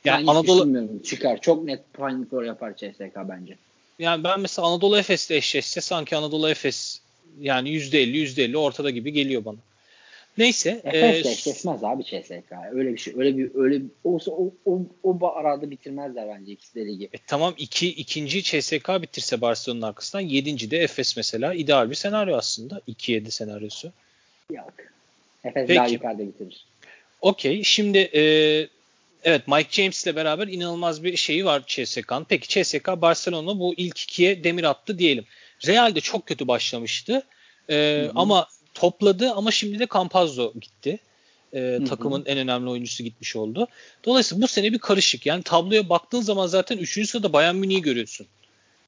Yani ben Anadolu düşünmüyorum. Çıkar. Çok net Final Four yapar CSK bence. Yani ben mesela Anadolu Efes'le eşleşse sanki Anadolu Efes yani %50 %50 ortada gibi geliyor bana. Neyse. Efes e, eşleşmez abi CSK. Öyle bir şey. Öyle bir öyle bir, olsa o, o, o bu arada bitirmezler bence ikisi de ligi. e, tamam iki, ikinci CSK bitirse Barcelona'nın arkasından yedinci de Efes mesela ideal bir senaryo aslında. 2-7 senaryosu. Yok. Efes Peki. daha yukarıda bitirir. Okey. Şimdi e, evet Mike James ile beraber inanılmaz bir şeyi var CSK'nın. Peki CSK Barcelona bu ilk ikiye demir attı diyelim. Real de çok kötü başlamıştı. E, ama topladı ama şimdi de Campazzo gitti. E, takımın en önemli oyuncusu gitmiş oldu. Dolayısıyla bu sene bir karışık. Yani tabloya baktığın zaman zaten 3. sırada Bayern Münih'i görüyorsun.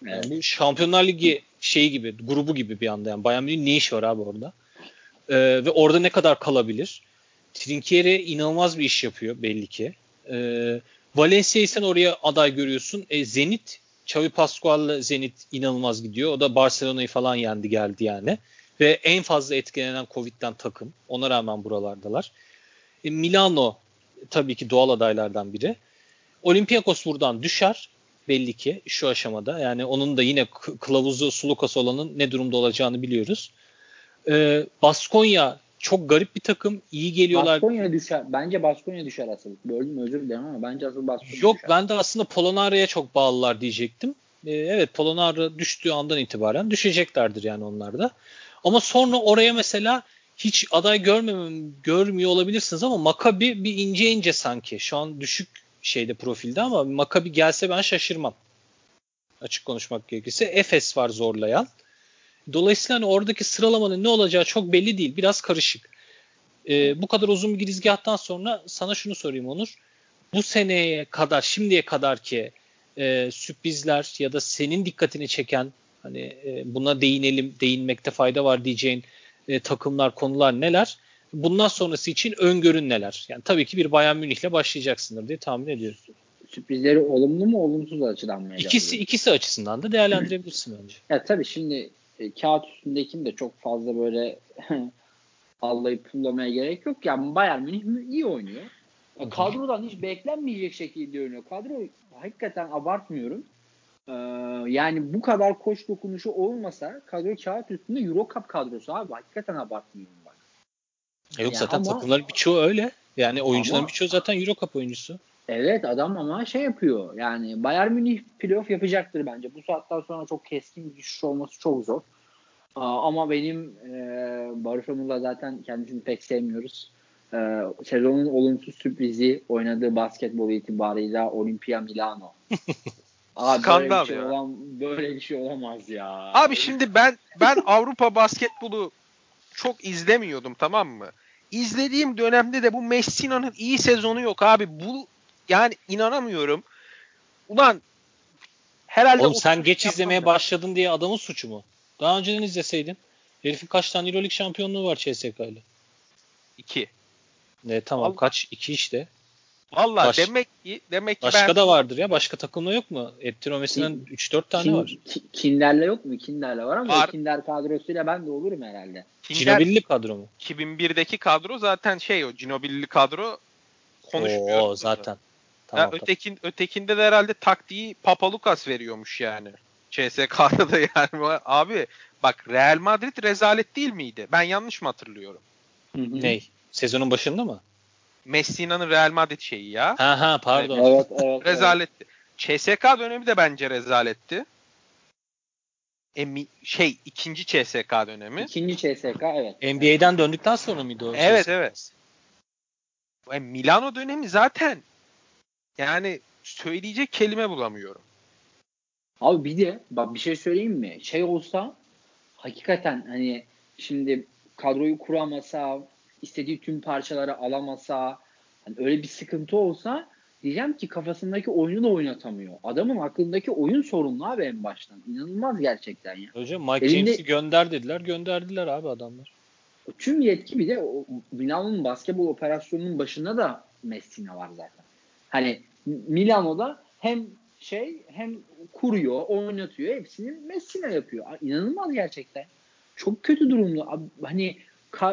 Yani bu Şampiyonlar Ligi şeyi gibi, grubu gibi bir anda. Yani Bayern Münih'in ne işi var abi orada? E, ve orada ne kadar kalabilir? Trinkieri inanılmaz bir iş yapıyor belli ki. E, Valencia'yı sen oraya aday görüyorsun. E, Zenit, Xavi Pascual'la Zenit inanılmaz gidiyor. O da Barcelona'yı falan yendi geldi yani. Ve en fazla etkilenen Covid'den takım. Ona rağmen buralardalar. E, Milano tabii ki doğal adaylardan biri. Olympiakos buradan düşer belli ki şu aşamada. Yani onun da yine kılavuzu Sulukas olanın ne durumda olacağını biliyoruz. E, Baskonya çok garip bir takım. İyi geliyorlar. Baskonya düşer. Bence Baskonya düşer asıl. Böldüm özür dilerim ama bence asıl Baskonya Yok düşer. ben de aslında Polonara'ya çok bağlılar diyecektim. Ee, evet Polonara düştüğü andan itibaren düşeceklerdir yani onlar da. Ama sonra oraya mesela hiç aday görmemem görmüyor olabilirsiniz ama Maccabi bir ince ince sanki. Şu an düşük şeyde profilde ama Maccabi gelse ben şaşırmam. Açık konuşmak gerekirse. Efes var zorlayan. Dolayısıyla hani oradaki sıralamanın ne olacağı çok belli değil. Biraz karışık. Ee, bu kadar uzun bir girizgahtan sonra sana şunu sorayım Onur bu seneye kadar şimdiye kadar ki e, sürprizler ya da senin dikkatini çeken hani e, buna değinelim değinmekte fayda var diyeceğin e, takımlar konular neler? Bundan sonrası için öngörün neler? Yani tabii ki bir Bayern Münih'le başlayacaksındır diye tahmin ediyorum. Sürprizleri olumlu mu olumsuz açıdan mı? İkisi ikisi açısından da değerlendirebilirsin bence. Ya tabii şimdi e, kağıt üstündekini de çok fazla böyle allayıp pullamaya gerek yok. Yani Bayern Münih mü- iyi oynuyor. Ya Kadrodan hiç beklenmeyecek şekilde oynuyor. Kadro hakikaten abartmıyorum. Ee, yani bu kadar koç dokunuşu olmasa kadro kağıt üstünde Euro Cup kadrosu abi. Hakikaten abartmıyorum bak. E Yok Ya zaten ama- takımların birçoğu öyle. Yani oyuncuların Ama- birçoğu zaten Euro Cup oyuncusu. Evet adam ama şey yapıyor. Yani Bayern Münih playoff yapacaktır bence. Bu saatten sonra çok keskin bir düşüş olması çok zor. Aa, ama benim e, Barış Onur'la zaten kendisini pek sevmiyoruz. E, sezonun olumsuz sürprizi oynadığı basketbol itibarıyla Olimpia Milano. Abi böyle bir şey ya. olan böyle bir şey olamaz ya. Abi şimdi ben ben Avrupa basketbolu çok izlemiyordum tamam mı? İzlediğim dönemde de bu Messina'nın iyi sezonu yok abi. Bu yani inanamıyorum. Ulan herhalde Oğlum sen geç izlemeye başladın diye adamın suçu mu? Daha önceden izleseydin. Herifin kaç tane Euroleague şampiyonluğu var CSK ile? İki. Ne tamam Vallahi- kaç? iki işte. Vallahi Baş- demek ki demek ki Başka ben da vardır ya. Başka takımda yok mu? Eptiromesi'nden 3-4 tane Kin- var. Ki- Kinder'le yok mu? Kinder'le var ama Var. Kinder kadrosuyla ben de olurum herhalde. Cinobilli kadro mu? 2001'deki kadro zaten şey o Ginobili'li kadro konuşmuyor. Oo zaten. Ya Tamam, tamam. ötekin, ötekinde de herhalde taktiği Papalukas veriyormuş yani. CSK'da da yani. Abi bak Real Madrid rezalet değil miydi? Ben yanlış mı hatırlıyorum? Ney? Sezonun başında mı? Messina'nın Real Madrid şeyi ya. Ha ha pardon. Evet evet. evet. Rezaletti. CSK dönemi de bence rezaletti. E, mi- şey ikinci CSK dönemi. İkinci CSK evet. NBA'den döndükten sonra mıydı o? Evet şey? evet. E, Milano dönemi zaten yani söyleyecek kelime bulamıyorum. Abi bir de bak bir şey söyleyeyim mi? Şey olsa hakikaten hani şimdi kadroyu kuramasa, istediği tüm parçaları alamasa, hani öyle bir sıkıntı olsa diyeceğim ki kafasındaki oyunu da oynatamıyor. Adamın aklındaki oyun sorunlu abi en baştan. İnanılmaz gerçekten ya. Hocam Mike Elinde- James'i gönder dediler. Gönderdiler abi adamlar. Tüm yetki bir de o Milano'nun basketbol operasyonunun başında da Messina var zaten. Hani Milano'da hem şey hem kuruyor, oynatıyor. Hepsini Messina yapıyor. İnanılmaz gerçekten. Çok kötü durumda. Hani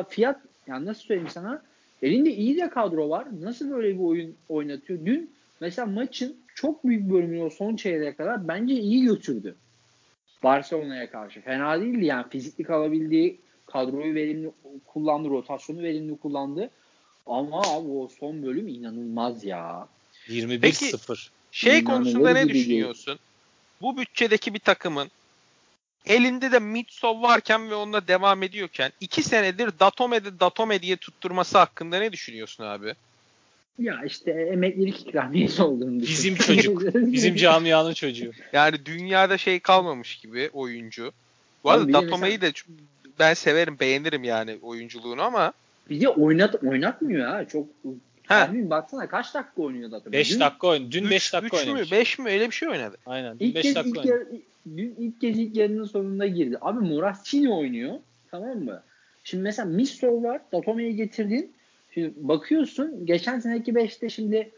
fiyat yani nasıl söyleyeyim sana elinde iyi de kadro var. Nasıl böyle bir oyun oynatıyor? Dün mesela maçın çok büyük bölümünü o son çeyreğe kadar bence iyi götürdü. Barcelona'ya karşı. Fena değildi yani. Fizikli kalabildiği kadroyu verimli kullandı, rotasyonu verimli kullandı. Ama abi o son bölüm inanılmaz ya. 21-0. Şey konusunda ne değil. düşünüyorsun? Bu bütçedeki bir takımın elinde de Mitsov varken ve onunla devam ediyorken iki senedir Datome'de Datome diye tutturması hakkında ne düşünüyorsun abi? Ya işte emeklilik ikramiyesi olduğunu Bizim çocuk. Bizim camianın çocuğu. Yani dünyada şey kalmamış gibi oyuncu. Bu arada Datome'yi de ben severim, beğenirim yani oyunculuğunu ama Bir de oynat oynatmıyor ha. Çok Ha. tahmin baksana kaç dakika oynuyor zaten. 5 Dün dakika oynadı. Dün 5 3 dakika mü oynamış. 5 mü öyle bir şey oynadı. Aynen. Dün İlk 5 kez dakika ilk, oynadı. yarı, dün ilk kez ilk yarının sonunda girdi. Abi Morasini oynuyor. Tamam mı? Şimdi mesela Missov var. Datome'yi getirdin. Şimdi bakıyorsun geçen seneki 5'te şimdi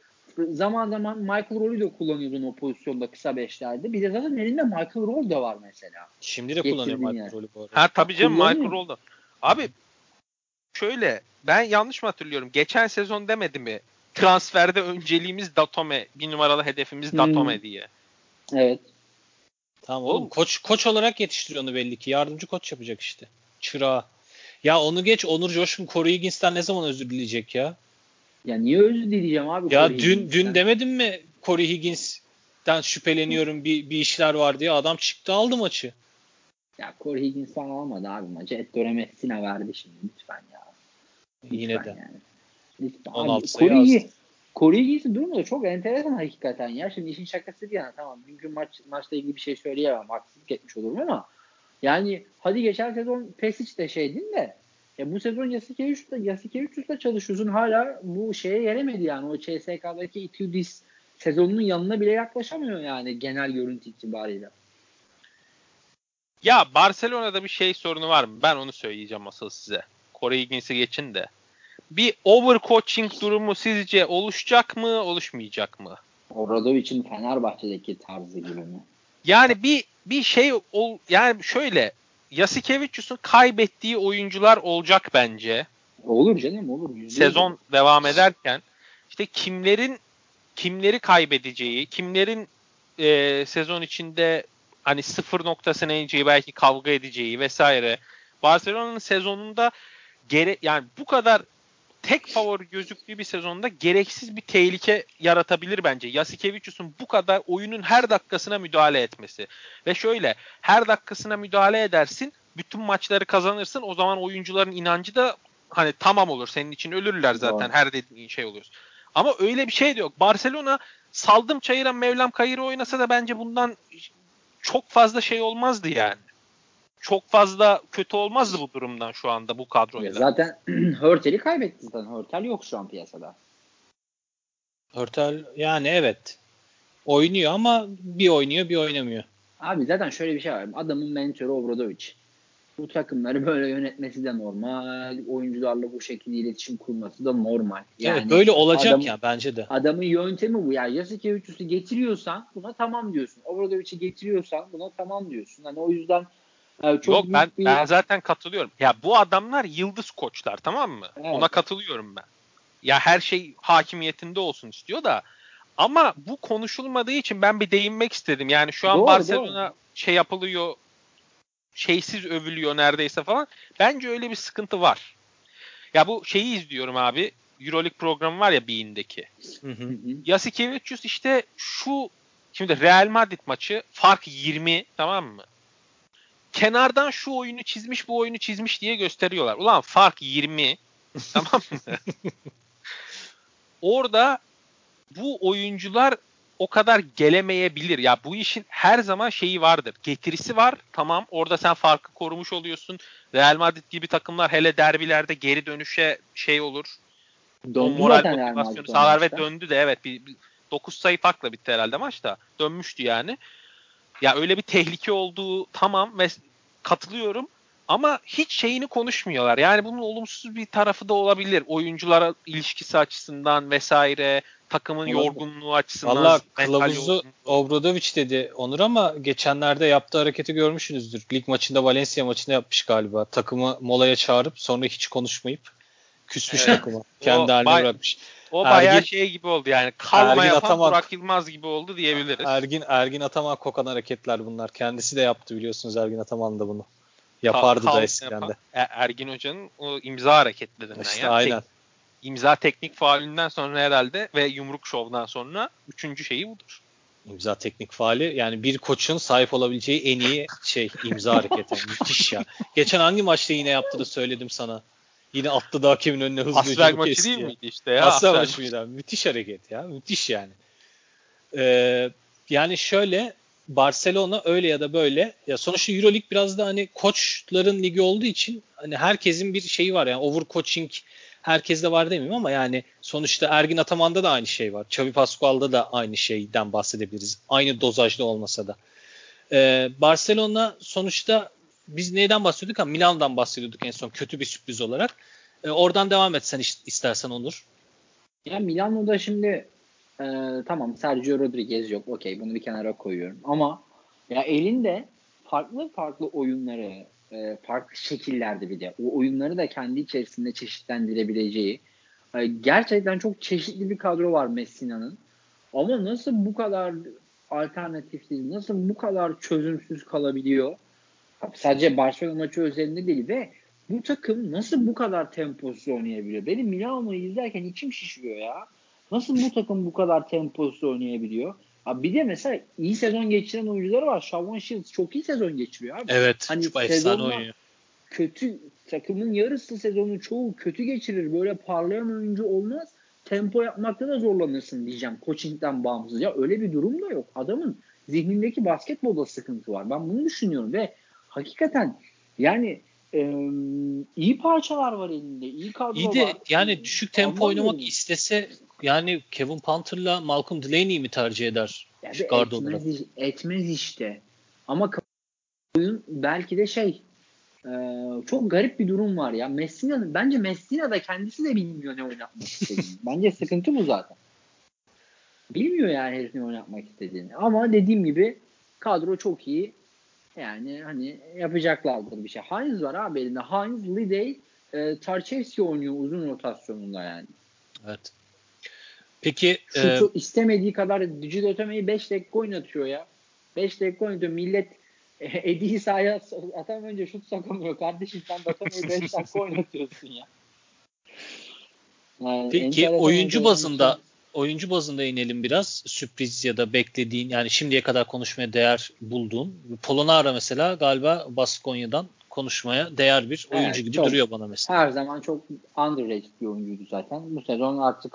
zaman zaman Michael Roll'ü de kullanıyordun o pozisyonda kısa beşlerde. Bir de zaten elinde Michael Roll de var mesela. Şimdi de kullanıyor Getirdin Michael yani. rolü bu arada. Ha tabii canım kullanıyor. Michael Roldan. Abi şöyle ben yanlış mı hatırlıyorum? Geçen sezon demedi mi? Transferde önceliğimiz Datome. Bir numaralı hedefimiz Hmm. Datome diye. Evet. Tamam oğlum koç koç olarak yetiştiriyor onu belli ki. Yardımcı koç yapacak işte. Çırağı. Ya onu geç Onur Coşkun Corey Higgins'ten ne zaman özür dileyecek ya? Ya niye özür dileyeceğim abi? Ya Corey dün Higgins'ten? dün demedim mi Corey Higgins'ten şüpheleniyorum bir, bir işler var diye adam çıktı aldı maçı. Ya Corey Higgins falan almadı abi maçı. Ettore Messina verdi şimdi lütfen ya. Lütfen Yine de. Yani. Lütfen. 16 Abi, sayı Corey. Corey Higgins'in durumu da çok enteresan hakikaten ya. Şimdi işin şakası bir yana tamam. Bugün maç maçla ilgili bir şey söyleyemem. Haksızlık etmiş olurum ama yani hadi geçen sezon Pesic de şeydin de ya bu sezon Yasikevicius'la Yasikevicius'la çalışıyorsun hala bu şeye gelemedi yani o CSK'daki Itudis sezonunun yanına bile yaklaşamıyor yani genel görüntü itibariyle. Ya Barcelona'da bir şey sorunu var mı? Ben onu söyleyeceğim asıl size. Corey Higgins'i geçin de. Bir overcoaching durumu sizce oluşacak mı, oluşmayacak mı? Obradovic'in Fenerbahçe'deki tarzı gibi mi? Yani bir bir şey ol yani şöyle Yasikevicius'un kaybettiği oyuncular olacak bence. Olur canım olur. Yüzde Sezon devam ederken işte kimlerin kimleri kaybedeceği, kimlerin e, sezon içinde hani sıfır noktasına ineceği belki kavga edeceği vesaire. Barcelona'nın sezonunda gere yani bu kadar tek favori gözüktüğü bir sezonda gereksiz bir tehlike yaratabilir bence. Yasikevicius'un bu kadar oyunun her dakikasına müdahale etmesi. Ve şöyle her dakikasına müdahale edersin bütün maçları kazanırsın o zaman oyuncuların inancı da hani tamam olur senin için ölürler zaten Doğru. her dediğin şey oluyor. Ama öyle bir şey de yok. Barcelona saldım çayıra Mevlam kayırı oynasa da bence bundan çok fazla şey olmazdı yani. Çok fazla kötü olmazdı bu durumdan şu anda bu Ya kadroyla. zaten Hörtel'i kaybetti zaten. Hörtel yok şu an piyasada. Hörtel yani evet. Oynuyor ama bir oynuyor bir oynamıyor. Abi zaten şöyle bir şey var. Adamın mentörü Obradovic. Bu takımları böyle yönetmesi de normal. Oyuncularla bu şekilde iletişim kurması da normal. Yani evet böyle olacak adam- ya bence de. Adamın yöntemi bu. Yani Yasikevicius'u getiriyorsan buna tamam diyorsun. Obradovic'i getiriyorsan buna tamam diyorsun. Hani o yüzden e, çok Yok ben bir... ben zaten katılıyorum. Ya bu adamlar yıldız koçlar tamam mı? Evet. Ona katılıyorum ben. Ya her şey hakimiyetinde olsun istiyor da ama bu konuşulmadığı için ben bir değinmek istedim. Yani şu an Doğru, Barcelona şey yapılıyor şeysiz övülüyor neredeyse falan. Bence öyle bir sıkıntı var. Ya bu şeyi izliyorum abi. Euroleague programı var ya Bean'deki. Yasikevicius işte şu şimdi Real Madrid maçı fark 20 tamam mı? Kenardan şu oyunu çizmiş bu oyunu çizmiş diye gösteriyorlar. Ulan fark 20 tamam mı? Orada bu oyuncular o kadar gelemeyebilir. Ya bu işin her zaman şeyi vardır. Getirisi var. Tamam orada sen farkı korumuş oluyorsun. Real Madrid gibi takımlar hele derbilerde geri dönüşe şey olur. Döndü moral zaten Real motivasyonu Madrid sağlar ve döndü de evet. Bir, 9 sayı farkla bitti herhalde maçta. Dönmüştü yani. Ya öyle bir tehlike olduğu tamam ve katılıyorum ama hiç şeyini konuşmuyorlar. Yani bunun olumsuz bir tarafı da olabilir. Oyunculara ilişkisi açısından vesaire, takımın yorgunluğu açısından. Valla kılavuzu. Obradovic dedi Onur ama geçenlerde yaptığı hareketi görmüşsünüzdür. Lig maçında Valencia maçında yapmış galiba. Takımı molaya çağırıp sonra hiç konuşmayıp küsmüş Evet. takıma. Kendi O haline bay- bırakmış. O bayağı Ergin- şey gibi oldu yani. Kalma Ergin yapan Ataman- Burak Yılmaz gibi oldu diyebiliriz. Ergin Ergin Ataman kokan hareketler bunlar. Kendisi de yaptı biliyorsunuz Ergin Ataman da bunu. Yapardı Kal- da eskiden de. E- Ergin Hoca'nın o imza hareketlerinden İşte ya. aynen. Tek- imza teknik faalinden sonra herhalde ve yumruk şovundan sonra üçüncü şeyi budur. İmza teknik faali yani bir koçun sahip olabileceği en iyi şey imza hareketi. Müthiş ya. Geçen hangi maçta yine yaptı da söyledim sana. Yine attı da hakemin önüne hızlı Asvel hücumu maçı kesti değil ya. miydi işte ya? Aslan Asvel maçı mıydı? Müthiş hareket ya. Müthiş yani. Ee, yani şöyle Barcelona öyle ya da böyle ya sonuçta EuroLeague biraz da hani koçların ligi olduğu için hani herkesin bir şeyi var yani overcoaching herkeste var demeyeyim ama yani sonuçta Ergin Ataman'da da aynı şey var. Xavi Pascual'da da aynı şeyden bahsedebiliriz. Aynı dozajda olmasa da. Ee, Barcelona sonuçta biz neyden bahsediyorduk? Ha, Milan'dan bahsediyorduk en son kötü bir sürpriz olarak. Ee, oradan devam etsen istersen Onur. Ya Milano'da şimdi e, tamam Sergio Rodriguez yok. Okey bunu bir kenara koyuyorum. Ama ya elinde farklı farklı oyunları e, farklı şekillerde bir de o oyunları da kendi içerisinde çeşitlendirebileceği e, gerçekten çok çeşitli bir kadro var Messina'nın. Ama nasıl bu kadar alternatifsiz, nasıl bu kadar çözümsüz kalabiliyor? Sadece Barcelona maçı özelinde değil ve bu takım nasıl bu kadar temposuz oynayabiliyor? Benim Milano'yu izlerken içim şişiyor ya. Nasıl bu takım bu kadar temposuz oynayabiliyor? Abi bir de mesela iyi sezon geçiren oyuncuları var. Shavon Shields çok iyi sezon geçiriyor abi. Evet. Hani çok efsane oynuyor. Kötü takımın yarısı sezonu çoğu kötü geçirir. Böyle parlayan oyuncu olmaz. Tempo yapmakta da zorlanırsın diyeceğim. Coaching'den bağımsız. Ya öyle bir durum da yok. Adamın zihnindeki basketbolda sıkıntı var. Ben bunu düşünüyorum ve hakikaten yani e, iyi parçalar var elinde. iyi kadro İyi de var. yani düşük tempo Anlamıyorum. oynamak istese yani Kevin Panther'la Malcolm Delaney'i mi tercih eder? Yani etmez, olarak. etmez işte. Ama oyun belki de şey e, çok garip bir durum var ya. Messina bence Messina da kendisi de bilmiyor ne oynatmak istediğini. bence sıkıntı bu zaten. Bilmiyor yani herif ne oynatmak istediğini. Ama dediğim gibi kadro çok iyi. Yani hani yapacaklardır bir şey. Heinz var abi elinde. Heinz, Lidey, e, Tarchevski oynuyor uzun rotasyonunda yani. Evet. Peki e, Şutu istemediği kadar Cid Otome'yi 5 dakika oynatıyor ya. 5 dakika oynatıyor. Millet e, Edi'yi sahaya atamayınca şut sokamıyor. Kardeşim sen de Otome'yi 5 dakika oynatıyorsun ya. Yani Peki oyuncu bazında oyuncu bazında inelim biraz. Sürpriz ya da beklediğin yani şimdiye kadar konuşmaya değer bulduğun. Polonara mesela galiba Baskonya'dan konuşmaya değer bir oyuncu Evet, gibi çok. duruyor bana mesela. Her zaman çok underrated bir oyuncuydu zaten. Bu sezon artık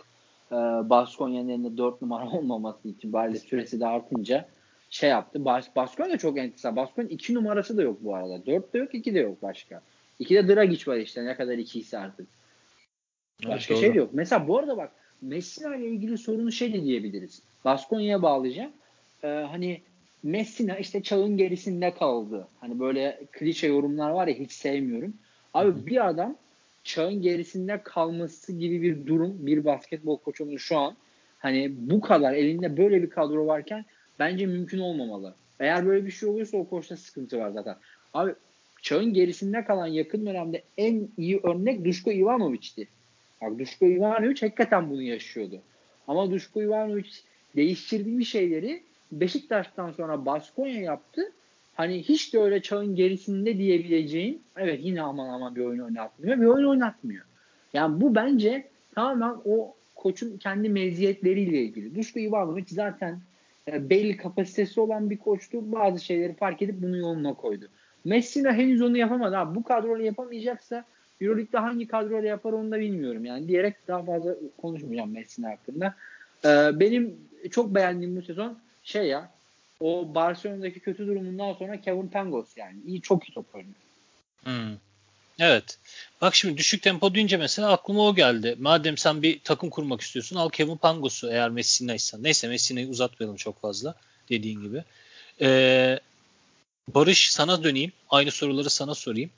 e, Baskonya'nın elinde 4 numara olmaması itibariyle süresi de artınca şey yaptı. Bas, Baskonya çok enteresan. Baskonya 2 numarası da yok bu arada. 4 de yok 2 de yok başka. 2'de Dragic var işte ne kadar 2 ise artık. Evet, Başka doğru. şey yok. Mesela bu arada bak Messina ile ilgili sorunu şey de diyebiliriz. Baskonya'ya bağlayacağım. Ee, hani Messina işte çağın gerisinde kaldı. Hani böyle klişe yorumlar var ya hiç sevmiyorum. Abi bir adam çağın gerisinde kalması gibi bir durum bir basketbol koçunun şu an hani bu kadar elinde böyle bir kadro varken bence mümkün olmamalı. Eğer böyle bir şey olursa o koçta sıkıntı var zaten. Abi çağın gerisinde kalan yakın dönemde en iyi örnek Duško Ivanovic'ti. Bak Duško Ivanovic hakikaten bunu yaşıyordu. Ama Duško Ivanovic değiştirdiği şeyleri Beşiktaş'tan sonra Baskonya yaptı. Hani hiç de öyle çağın gerisinde diyebileceğin evet yine aman aman bir oyun oynatmıyor. Bir oyun oynatmıyor. Yani bu bence tamamen o koçun kendi meziyetleriyle ilgili. Duško Ivanovic zaten e, belli kapasitesi olan bir koçtu. Bazı şeyleri fark edip bunu yoluna koydu. Messina henüz onu yapamadı. Abi, bu kadroyla yapamayacaksa Euroleague'de hangi kadroyla yapar onu da bilmiyorum. Yani diyerek daha fazla konuşmayacağım Messina hakkında. Ee, benim çok beğendiğim bu sezon şey ya o Barcelona'daki kötü durumundan sonra Kevin Pangos yani. iyi çok iyi top oynuyor. Hmm. Evet. Bak şimdi düşük tempo deyince mesela aklıma o geldi. Madem sen bir takım kurmak istiyorsun al Kevin Pangos'u eğer Messina'ysan. Neyse Messina'yı uzatmayalım çok fazla dediğin gibi. Ee, Barış sana döneyim. Aynı soruları sana sorayım.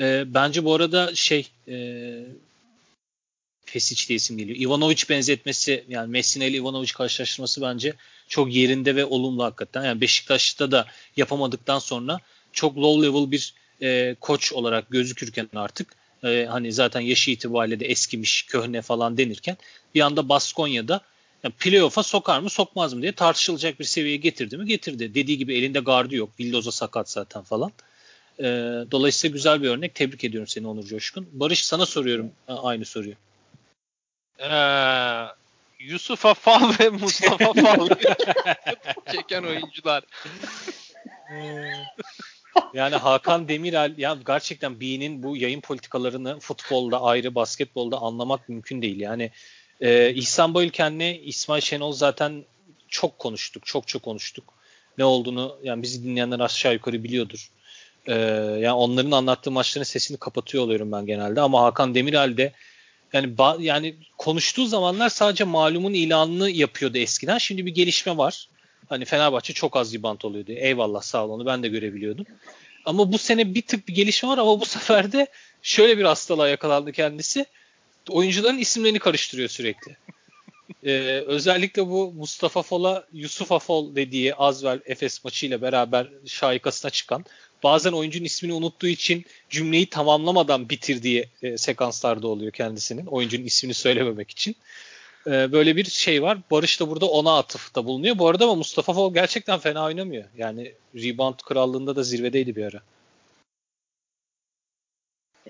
Ee, bence bu arada şey e, Pesic diye isim geliyor. Ivanovic benzetmesi yani Messina ile Ivanovic karşılaştırması bence çok yerinde ve olumlu hakikaten. Yani Beşiktaş'ta da yapamadıktan sonra çok low level bir e, koç olarak gözükürken artık e, hani zaten yaşı itibariyle de eskimiş, köhne falan denirken bir anda Baskonya'da yani playoff'a sokar mı sokmaz mı diye tartışılacak bir seviyeye getirdi mi? Getirdi. Dediği gibi elinde gardı yok. Vildoza sakat zaten falan. E, dolayısıyla güzel bir örnek. Tebrik ediyorum seni Onur Coşkun. Barış sana soruyorum e, aynı soruyu. Ee, Yusuf Afal ve Mustafa Fal çeken oyuncular. Yani Hakan Demirel ya gerçekten B'nin bu yayın politikalarını futbolda ayrı basketbolda anlamak mümkün değil. Yani e, İhsan Bayülken'le İsmail Şenol zaten çok konuştuk. Çok çok konuştuk. Ne olduğunu yani bizi dinleyenler aşağı yukarı biliyordur. E, yani onların anlattığı maçların sesini kapatıyor oluyorum ben genelde ama Hakan Demirel de yani yani konuştuğu zamanlar sadece malumun ilanını yapıyordu eskiden. Şimdi bir gelişme var. Hani Fenerbahçe çok az ribant oluyordu. Eyvallah sağ ol onu ben de görebiliyordum. Ama bu sene bir tık bir gelişme var ama bu sefer de şöyle bir hastalığa yakalandı kendisi. Oyuncuların isimlerini karıştırıyor sürekli. Ee, özellikle bu Mustafa Fol'a Yusuf Afol dediği Azvel Efes maçıyla beraber şaikasına çıkan bazen oyuncunun ismini unuttuğu için cümleyi tamamlamadan bitirdiği e, sekanslarda oluyor kendisinin. Oyuncunun ismini söylememek için. E, böyle bir şey var. Barış da burada ona atıfta bulunuyor. Bu arada ama Mustafa Fol gerçekten fena oynamıyor. Yani rebound krallığında da zirvedeydi bir ara.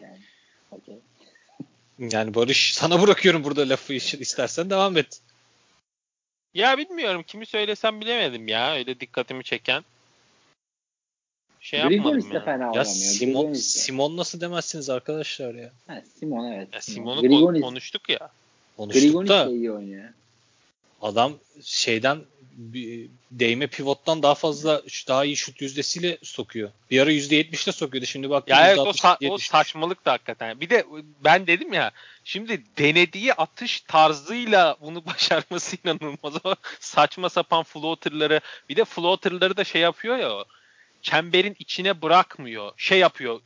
Yani. Yani Barış sana bırakıyorum burada lafı için. İstersen devam et. Ya bilmiyorum kimi söylesem bilemedim ya öyle dikkatimi çeken. Şey Grigonis yapmadım de ya. fena Ya. Simon, Grigonis de. Simon nasıl demezsiniz arkadaşlar ya. Ha, Simon evet. ya Simon. Simon'u ko- Grigonis, konuştuk ya. Konuştuk Grigonis da de iyi oynuyor. adam şeyden değme pivottan daha fazla daha iyi şut yüzdesiyle sokuyor. Bir ara %70'le sokuyordu. Şimdi bak Ya evet o, %60 sa- o saçmalık da hakikaten. Bir de ben dedim ya şimdi denediği atış tarzıyla bunu başarması inanılmaz. O saçma sapan floaterları bir de floaterları da şey yapıyor ya o, çemberin içine bırakmıyor. Şey yapıyor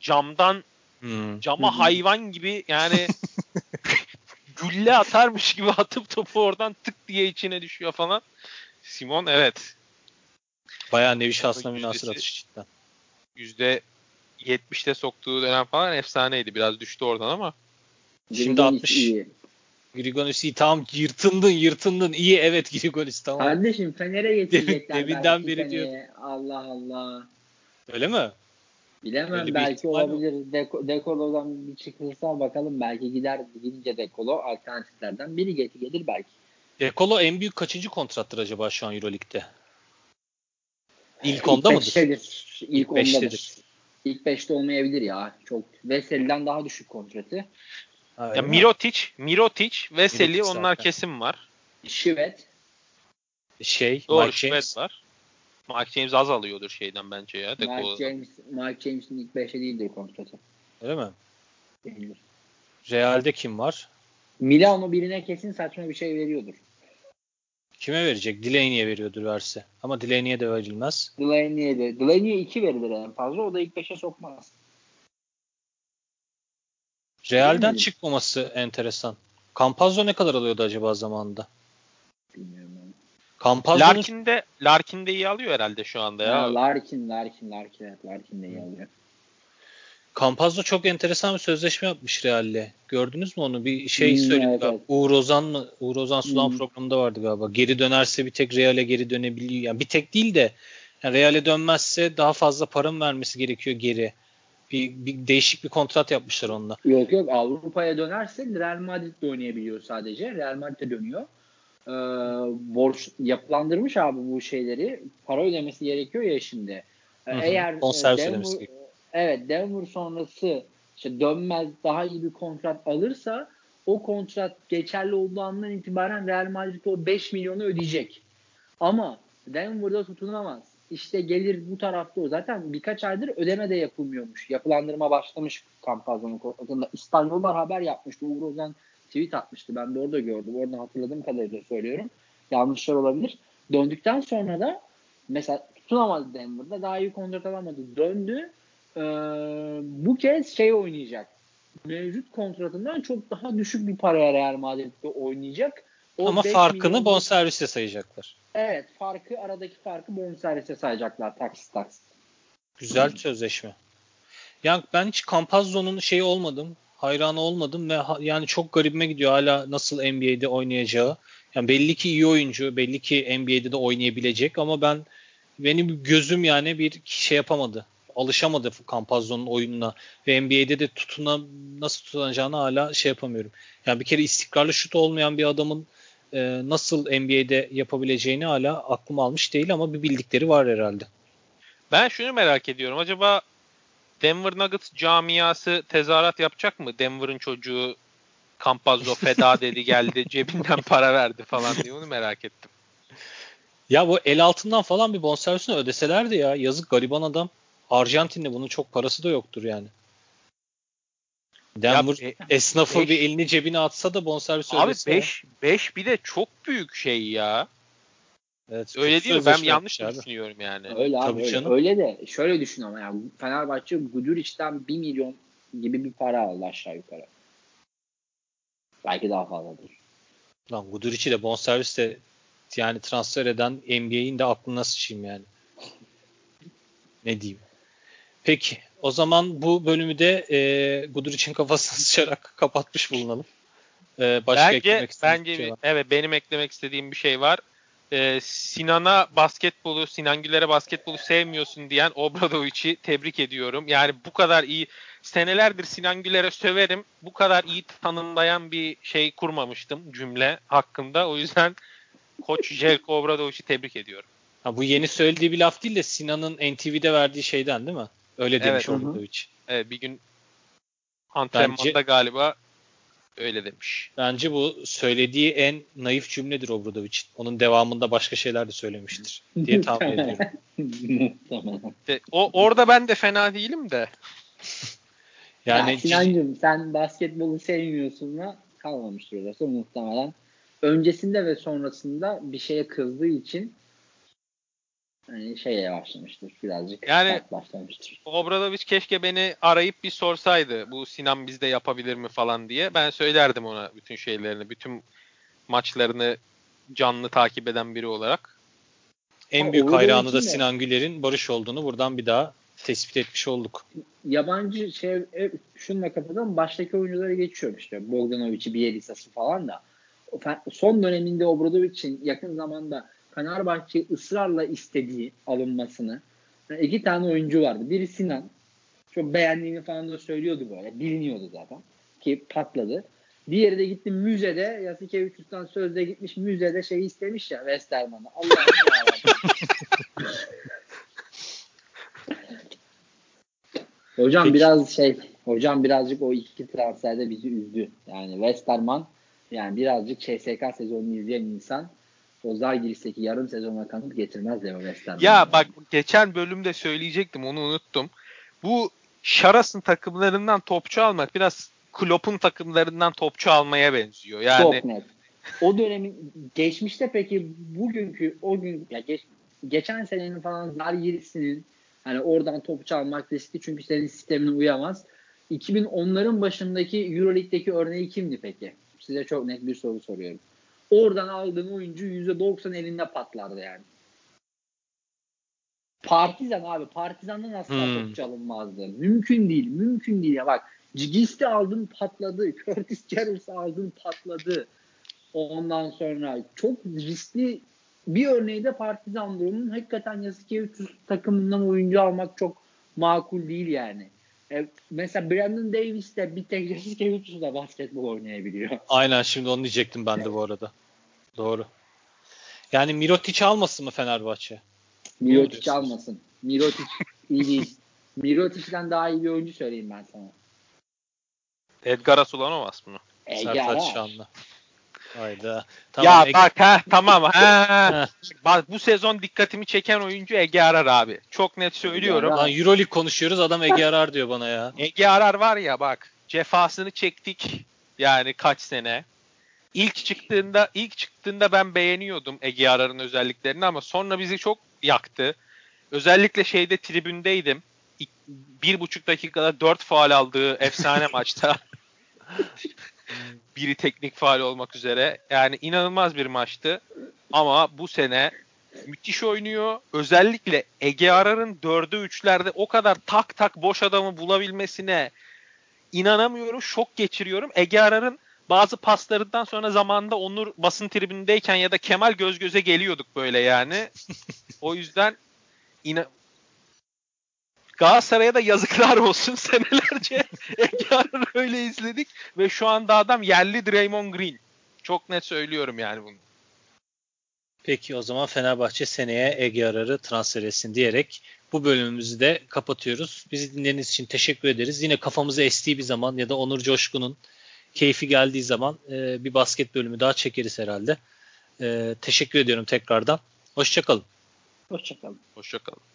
camdan Hmm. cama hı. hayvan gibi yani gülle atarmış gibi atıp topu oradan tık diye içine düşüyor falan. Simon evet Bayağı nevi şahsına münasır atış cidden. yüzde 70'te soktuğu dönem falan efsaneydi. Biraz düştü oradan ama. Şimdi Grigonis 60. iyi. Grigonis iyi tamam yırtındın yırtındın iyi evet Grigonis tamam. Kardeşim Fener'e getirecekler Deminden beri seneye. Allah Allah. Öyle mi? Bilemem Öyle belki olabilir. Deko, Dekolo'dan bir çıkılsa bakalım belki gider gidince Dekolo alternatiflerden biri gelir, gelir belki. Dekolo en büyük kaçıncı kontrattır acaba şu an Euroleague'de? İlk onda mıdır? beştedir. İlk, İlk ondadır. beştedir. İlk beşte olmayabilir ya. Çok Veseli'den daha düşük kontratı. Öyle Ya mi? Mirotic, Mirotic, Veseli Mirotic onlar zaten. kesin var. Şivet. şey Doğru Mike Şved James. var. Mike James az alıyordur şeyden bence ya. Mike. James, Mike James'in ilk beşte değildir kontratı. Öyle mi? Değildir. Real'de kim var? Milano birine kesin saçma bir şey veriyordur. Kime verecek? Delaney'e veriyordur verse. Ama Delaney'e de verilmez. Delaney'e de. Delaney'e 2 verilir en fazla. O da ilk 5'e sokmaz. Real'den çıkmaması enteresan. Campazzo ne kadar alıyordu acaba zamanında? Bilmiyorum. onu. Campazzo'nun Larkin de, Larkin de iyi alıyor herhalde şu anda ya. Ya, Larkin, Larkin, Larkin. Evet, Larkin de iyi alıyor. Campazzo çok enteresan bir sözleşme yapmış Real'le. Gördünüz mü onu? Bir şey Hmm, söyledi evet, evet. Uğur Ozan mı? Uğur Ozan Sulan Hmm. programında vardı galiba. Geri dönerse bir tek Real'e geri dönebiliyor. Yani bir tek değil de yani Real'e dönmezse daha fazla para mı vermesi gerekiyor geri? Bir, bir değişik bir kontrat yapmışlar onunla. Yok yok Avrupa'ya dönerse Real Madrid'de oynayabiliyor sadece. Real Madrid'de dönüyor. Ee, borç yapılandırmış abi bu şeyleri. Para ödemesi gerekiyor ya şimdi. Ee, Hı hı. Eğer Bonservis e, Denver, evet Denver sonrası işte dönmez daha iyi bir kontrat alırsa o kontrat geçerli olduğu andan itibaren Real Madrid o 5 milyonu ödeyecek. Ama Denver'da tutunamaz. İşte gelir bu tarafta o. Zaten birkaç aydır ödeme de yapılmıyormuş. Yapılandırma başlamış Campazzo'nun kontratında. İspanyollar haber yapmıştı. Uğur Ozan tweet atmıştı. Ben de orada gördüm. Oradan hatırladığım kadarıyla söylüyorum. Yanlışlar olabilir. Döndükten sonra da mesela tutunamadı Denver'da. Daha iyi kontrat alamadı. Döndü. Ee, bu kez şey oynayacak. Mevcut kontratından çok daha düşük bir paraya Real Madrid'de oynayacak. Ama 5 farkını milyon- bonservisle sayacaklar. Evet farkı aradaki farkı bonservise sayacaklar taksit taksit. Güzel sözleşme. Yani ben hiç Campazzo'nun şeyi olmadım. Hayranı olmadım ve ha- yani çok garibime gidiyor hala nasıl NBA'de oynayacağı. Yani belli ki iyi oyuncu, belli ki NBA'de de oynayabilecek ama ben benim gözüm yani bir şey yapamadı. Alışamadı Campazzo'nun oyununa ve NBA'de de tutuna nasıl tutunacağını hala şey yapamıyorum. Yani bir kere istikrarlı şut olmayan bir adamın e, nasıl NBA'de yapabileceğini hala aklım almış değil ama bir bildikleri var herhalde. Ben şunu merak ediyorum. Acaba Denver Nuggets camiası tezahürat yapacak mı? Denver'ın çocuğu Campazzo feda dedi geldi cebinden para verdi falan diye onu merak ettim. Ya bu el altından falan bir bonservisini ödeselerdi ya. Yazık gariban adam. Arjantin'de bunun çok parası da yoktur yani. Denver Ya, esnafı beş- bir elini cebine atsa da bonservisi Abi ödese. 5 5 bir de çok büyük şey ya. Evet, Öyle değil mi? Ben yanlış mı düşünüyorum yani? Öyle abi Tabii öyle. canım. öyle de şöyle düşün ama yani Fenerbahçe Guduric'den 1 milyon gibi bir para aldı aşağı yukarı. Belki daha fazladır. Lan Guduric'i de bonservis de yani transfer eden NBA'in de aklına sıçayım yani. Ne diyeyim. Peki o zaman bu bölümü de e, Guduric'in kafasına sıçarak kapatmış bulunalım. E, başka bence eklemek bence bir şey var. evet benim eklemek istediğim bir şey var. Ee, Sinan'a basketbolu, Sinan Güler'e basketbolu sevmiyorsun diyen Obradovic'i tebrik ediyorum. Yani bu kadar iyi senelerdir Sinan Güler'e söverim. Bu kadar iyi tanımlayan bir şey kurmamıştım cümle hakkında. O yüzden Koç Jelko Obradovic'i tebrik ediyorum. Ha, bu yeni söylediği bir laf değil de Sinan'ın NTV'de verdiği şeyden değil mi? Öyle demiş Evet. Hı. Obradovic. Evet, bir gün antrenmanda Bence- galiba öyle demiş. Bence bu söylediği en naif cümledir Obradovic'in. Onun devamında başka şeyler de söylemiştir diye tahmin ediyorum. Muhtemelen. De, o orada ben de fena değilim de. Yani ya Sinancığım sen basketbolu sevmiyorsun da kalmamıştır orası muhtemelen. Öncesinde ve sonrasında bir şeye kızdığı için hani şeye başlamıştır birazcık. Yani- başlamıştır. Obradovic keşke beni arayıp bir sorsaydı bu Sinan bizde yapabilir mi falan diye. Ben söylerdim ona bütün şeylerini, bütün maçlarını canlı takip eden biri olarak. en Ha, büyük hayranı da Sinan Güler'in Barış olduğunu buradan bir daha tespit etmiş olduk. Yabancı şey e, şununla kapatalım. Baştaki oyunculara geçiyorum işte. Bogdanovic'i, Bielisa'sı falan da. Son döneminde Obradovic'in yakın zamanda Fenerbahçe ısrarla istediği alınmasını yani iki tane oyuncu vardı. Biri Sinan. Çok beğendiğini falan da söylüyordu böyle. Biliniyordu zaten. Ki patladı. Diğeri de gitti müzede. Yasikevicius'tan sözde gitmiş müzede şey istemiş ya Westerman'ı. Allah'ım. Hocam Peki. biraz şey, hocam birazcık o iki transferde bizi üzdü. Yani Westerman yani birazcık CSK sezonunu izleyen insan o Zalgiris'teki yarım sezona kanıt getirmez Leo Westerman. Ya bak geçen bölümde söyleyecektim onu unuttum. Bu Şaras'ın takımlarından topçu almak biraz Klopp'un takımlarından topçu almaya benziyor. Yani Çok net. O dönemin geçmişte peki bugünkü o gün ya geç, geçen senenin falan Zalgiris'inin hani oradan topçu almak riskli çünkü senin sistemine uyamaz. 2010'ların başındaki Euroleague'deki örneği kimdi peki? Size çok net bir soru soruyorum. Oradan aldığın oyuncu %90 elinde patlardı yani. Partizan abi. Partizan'dan asla Hmm. topçu alınmazdı. Mümkün değil. Mümkün değil. Ya bak Cigis'te aldın patladı. Curtis Jarrett'ı aldın patladı. Ondan sonra çok riskli bir örneği de Partizan durumunun hakikaten Yasikevicius takımından oyuncu almak çok makul değil yani. E, mesela Brandon Davis de bir tek Yasikevicius'la basketbol oynayabiliyor. Aynen şimdi onu diyecektim ben de bu arada. Doğru. Yani Mirotic almasın mı Fenerbahçe? Mirotic almasın. Mirotic iyi değil. Mirotic'den daha iyi bir oyuncu söyleyeyim ben sana. Edgar Asulanovas mı? Sertaç. Şanlı. Hayda. ya Tamam, Ege- bak ha tamam ha. Bak bu sezon dikkatimi çeken oyuncu Ege Arar abi. Çok net söylüyorum. Lan Euroleague konuşuyoruz adam Ege Arar diyor bana ya. Ege Arar var ya bak cefasını çektik yani kaç sene. İlk çıktığında ilk çıktığında ben beğeniyordum Ege Arar'ın özelliklerini ama sonra bizi çok yaktı. Özellikle şeyde tribündeydim. İ- Bir buçuk dakikada dört faal aldığı efsane maçta. Biri teknik faal olmak üzere. Yani inanılmaz bir maçtı. Ama bu sene müthiş oynuyor. Özellikle Ege Arar'ın 4'e 3'lerde o kadar tak tak boş adamı bulabilmesine inanamıyorum. Şok geçiriyorum. Ege Arar'ın bazı paslarından sonra zamanında Onur basın tribündeyken ya da Kemal göz göze geliyorduk böyle yani. o yüzden ina Galatasaray'a da yazıklar olsun senelerce Ege Arar'ı öyle izledik ve şu anda adam yerli Draymond Green. Çok net söylüyorum yani bunu. Peki o zaman Fenerbahçe seneye Ege Arar'ı transfer etsin diyerek bu bölümümüzü de kapatıyoruz. Bizi dinlediğiniz için teşekkür ederiz. Yine kafamızı estiği bir zaman ya da Onur Coşkun'un keyfi geldiği zaman e, bir basket bölümü daha çekeriz herhalde. E, teşekkür ediyorum tekrardan. Hoşçakalın. Hoşçakalın. Hoşçakalın.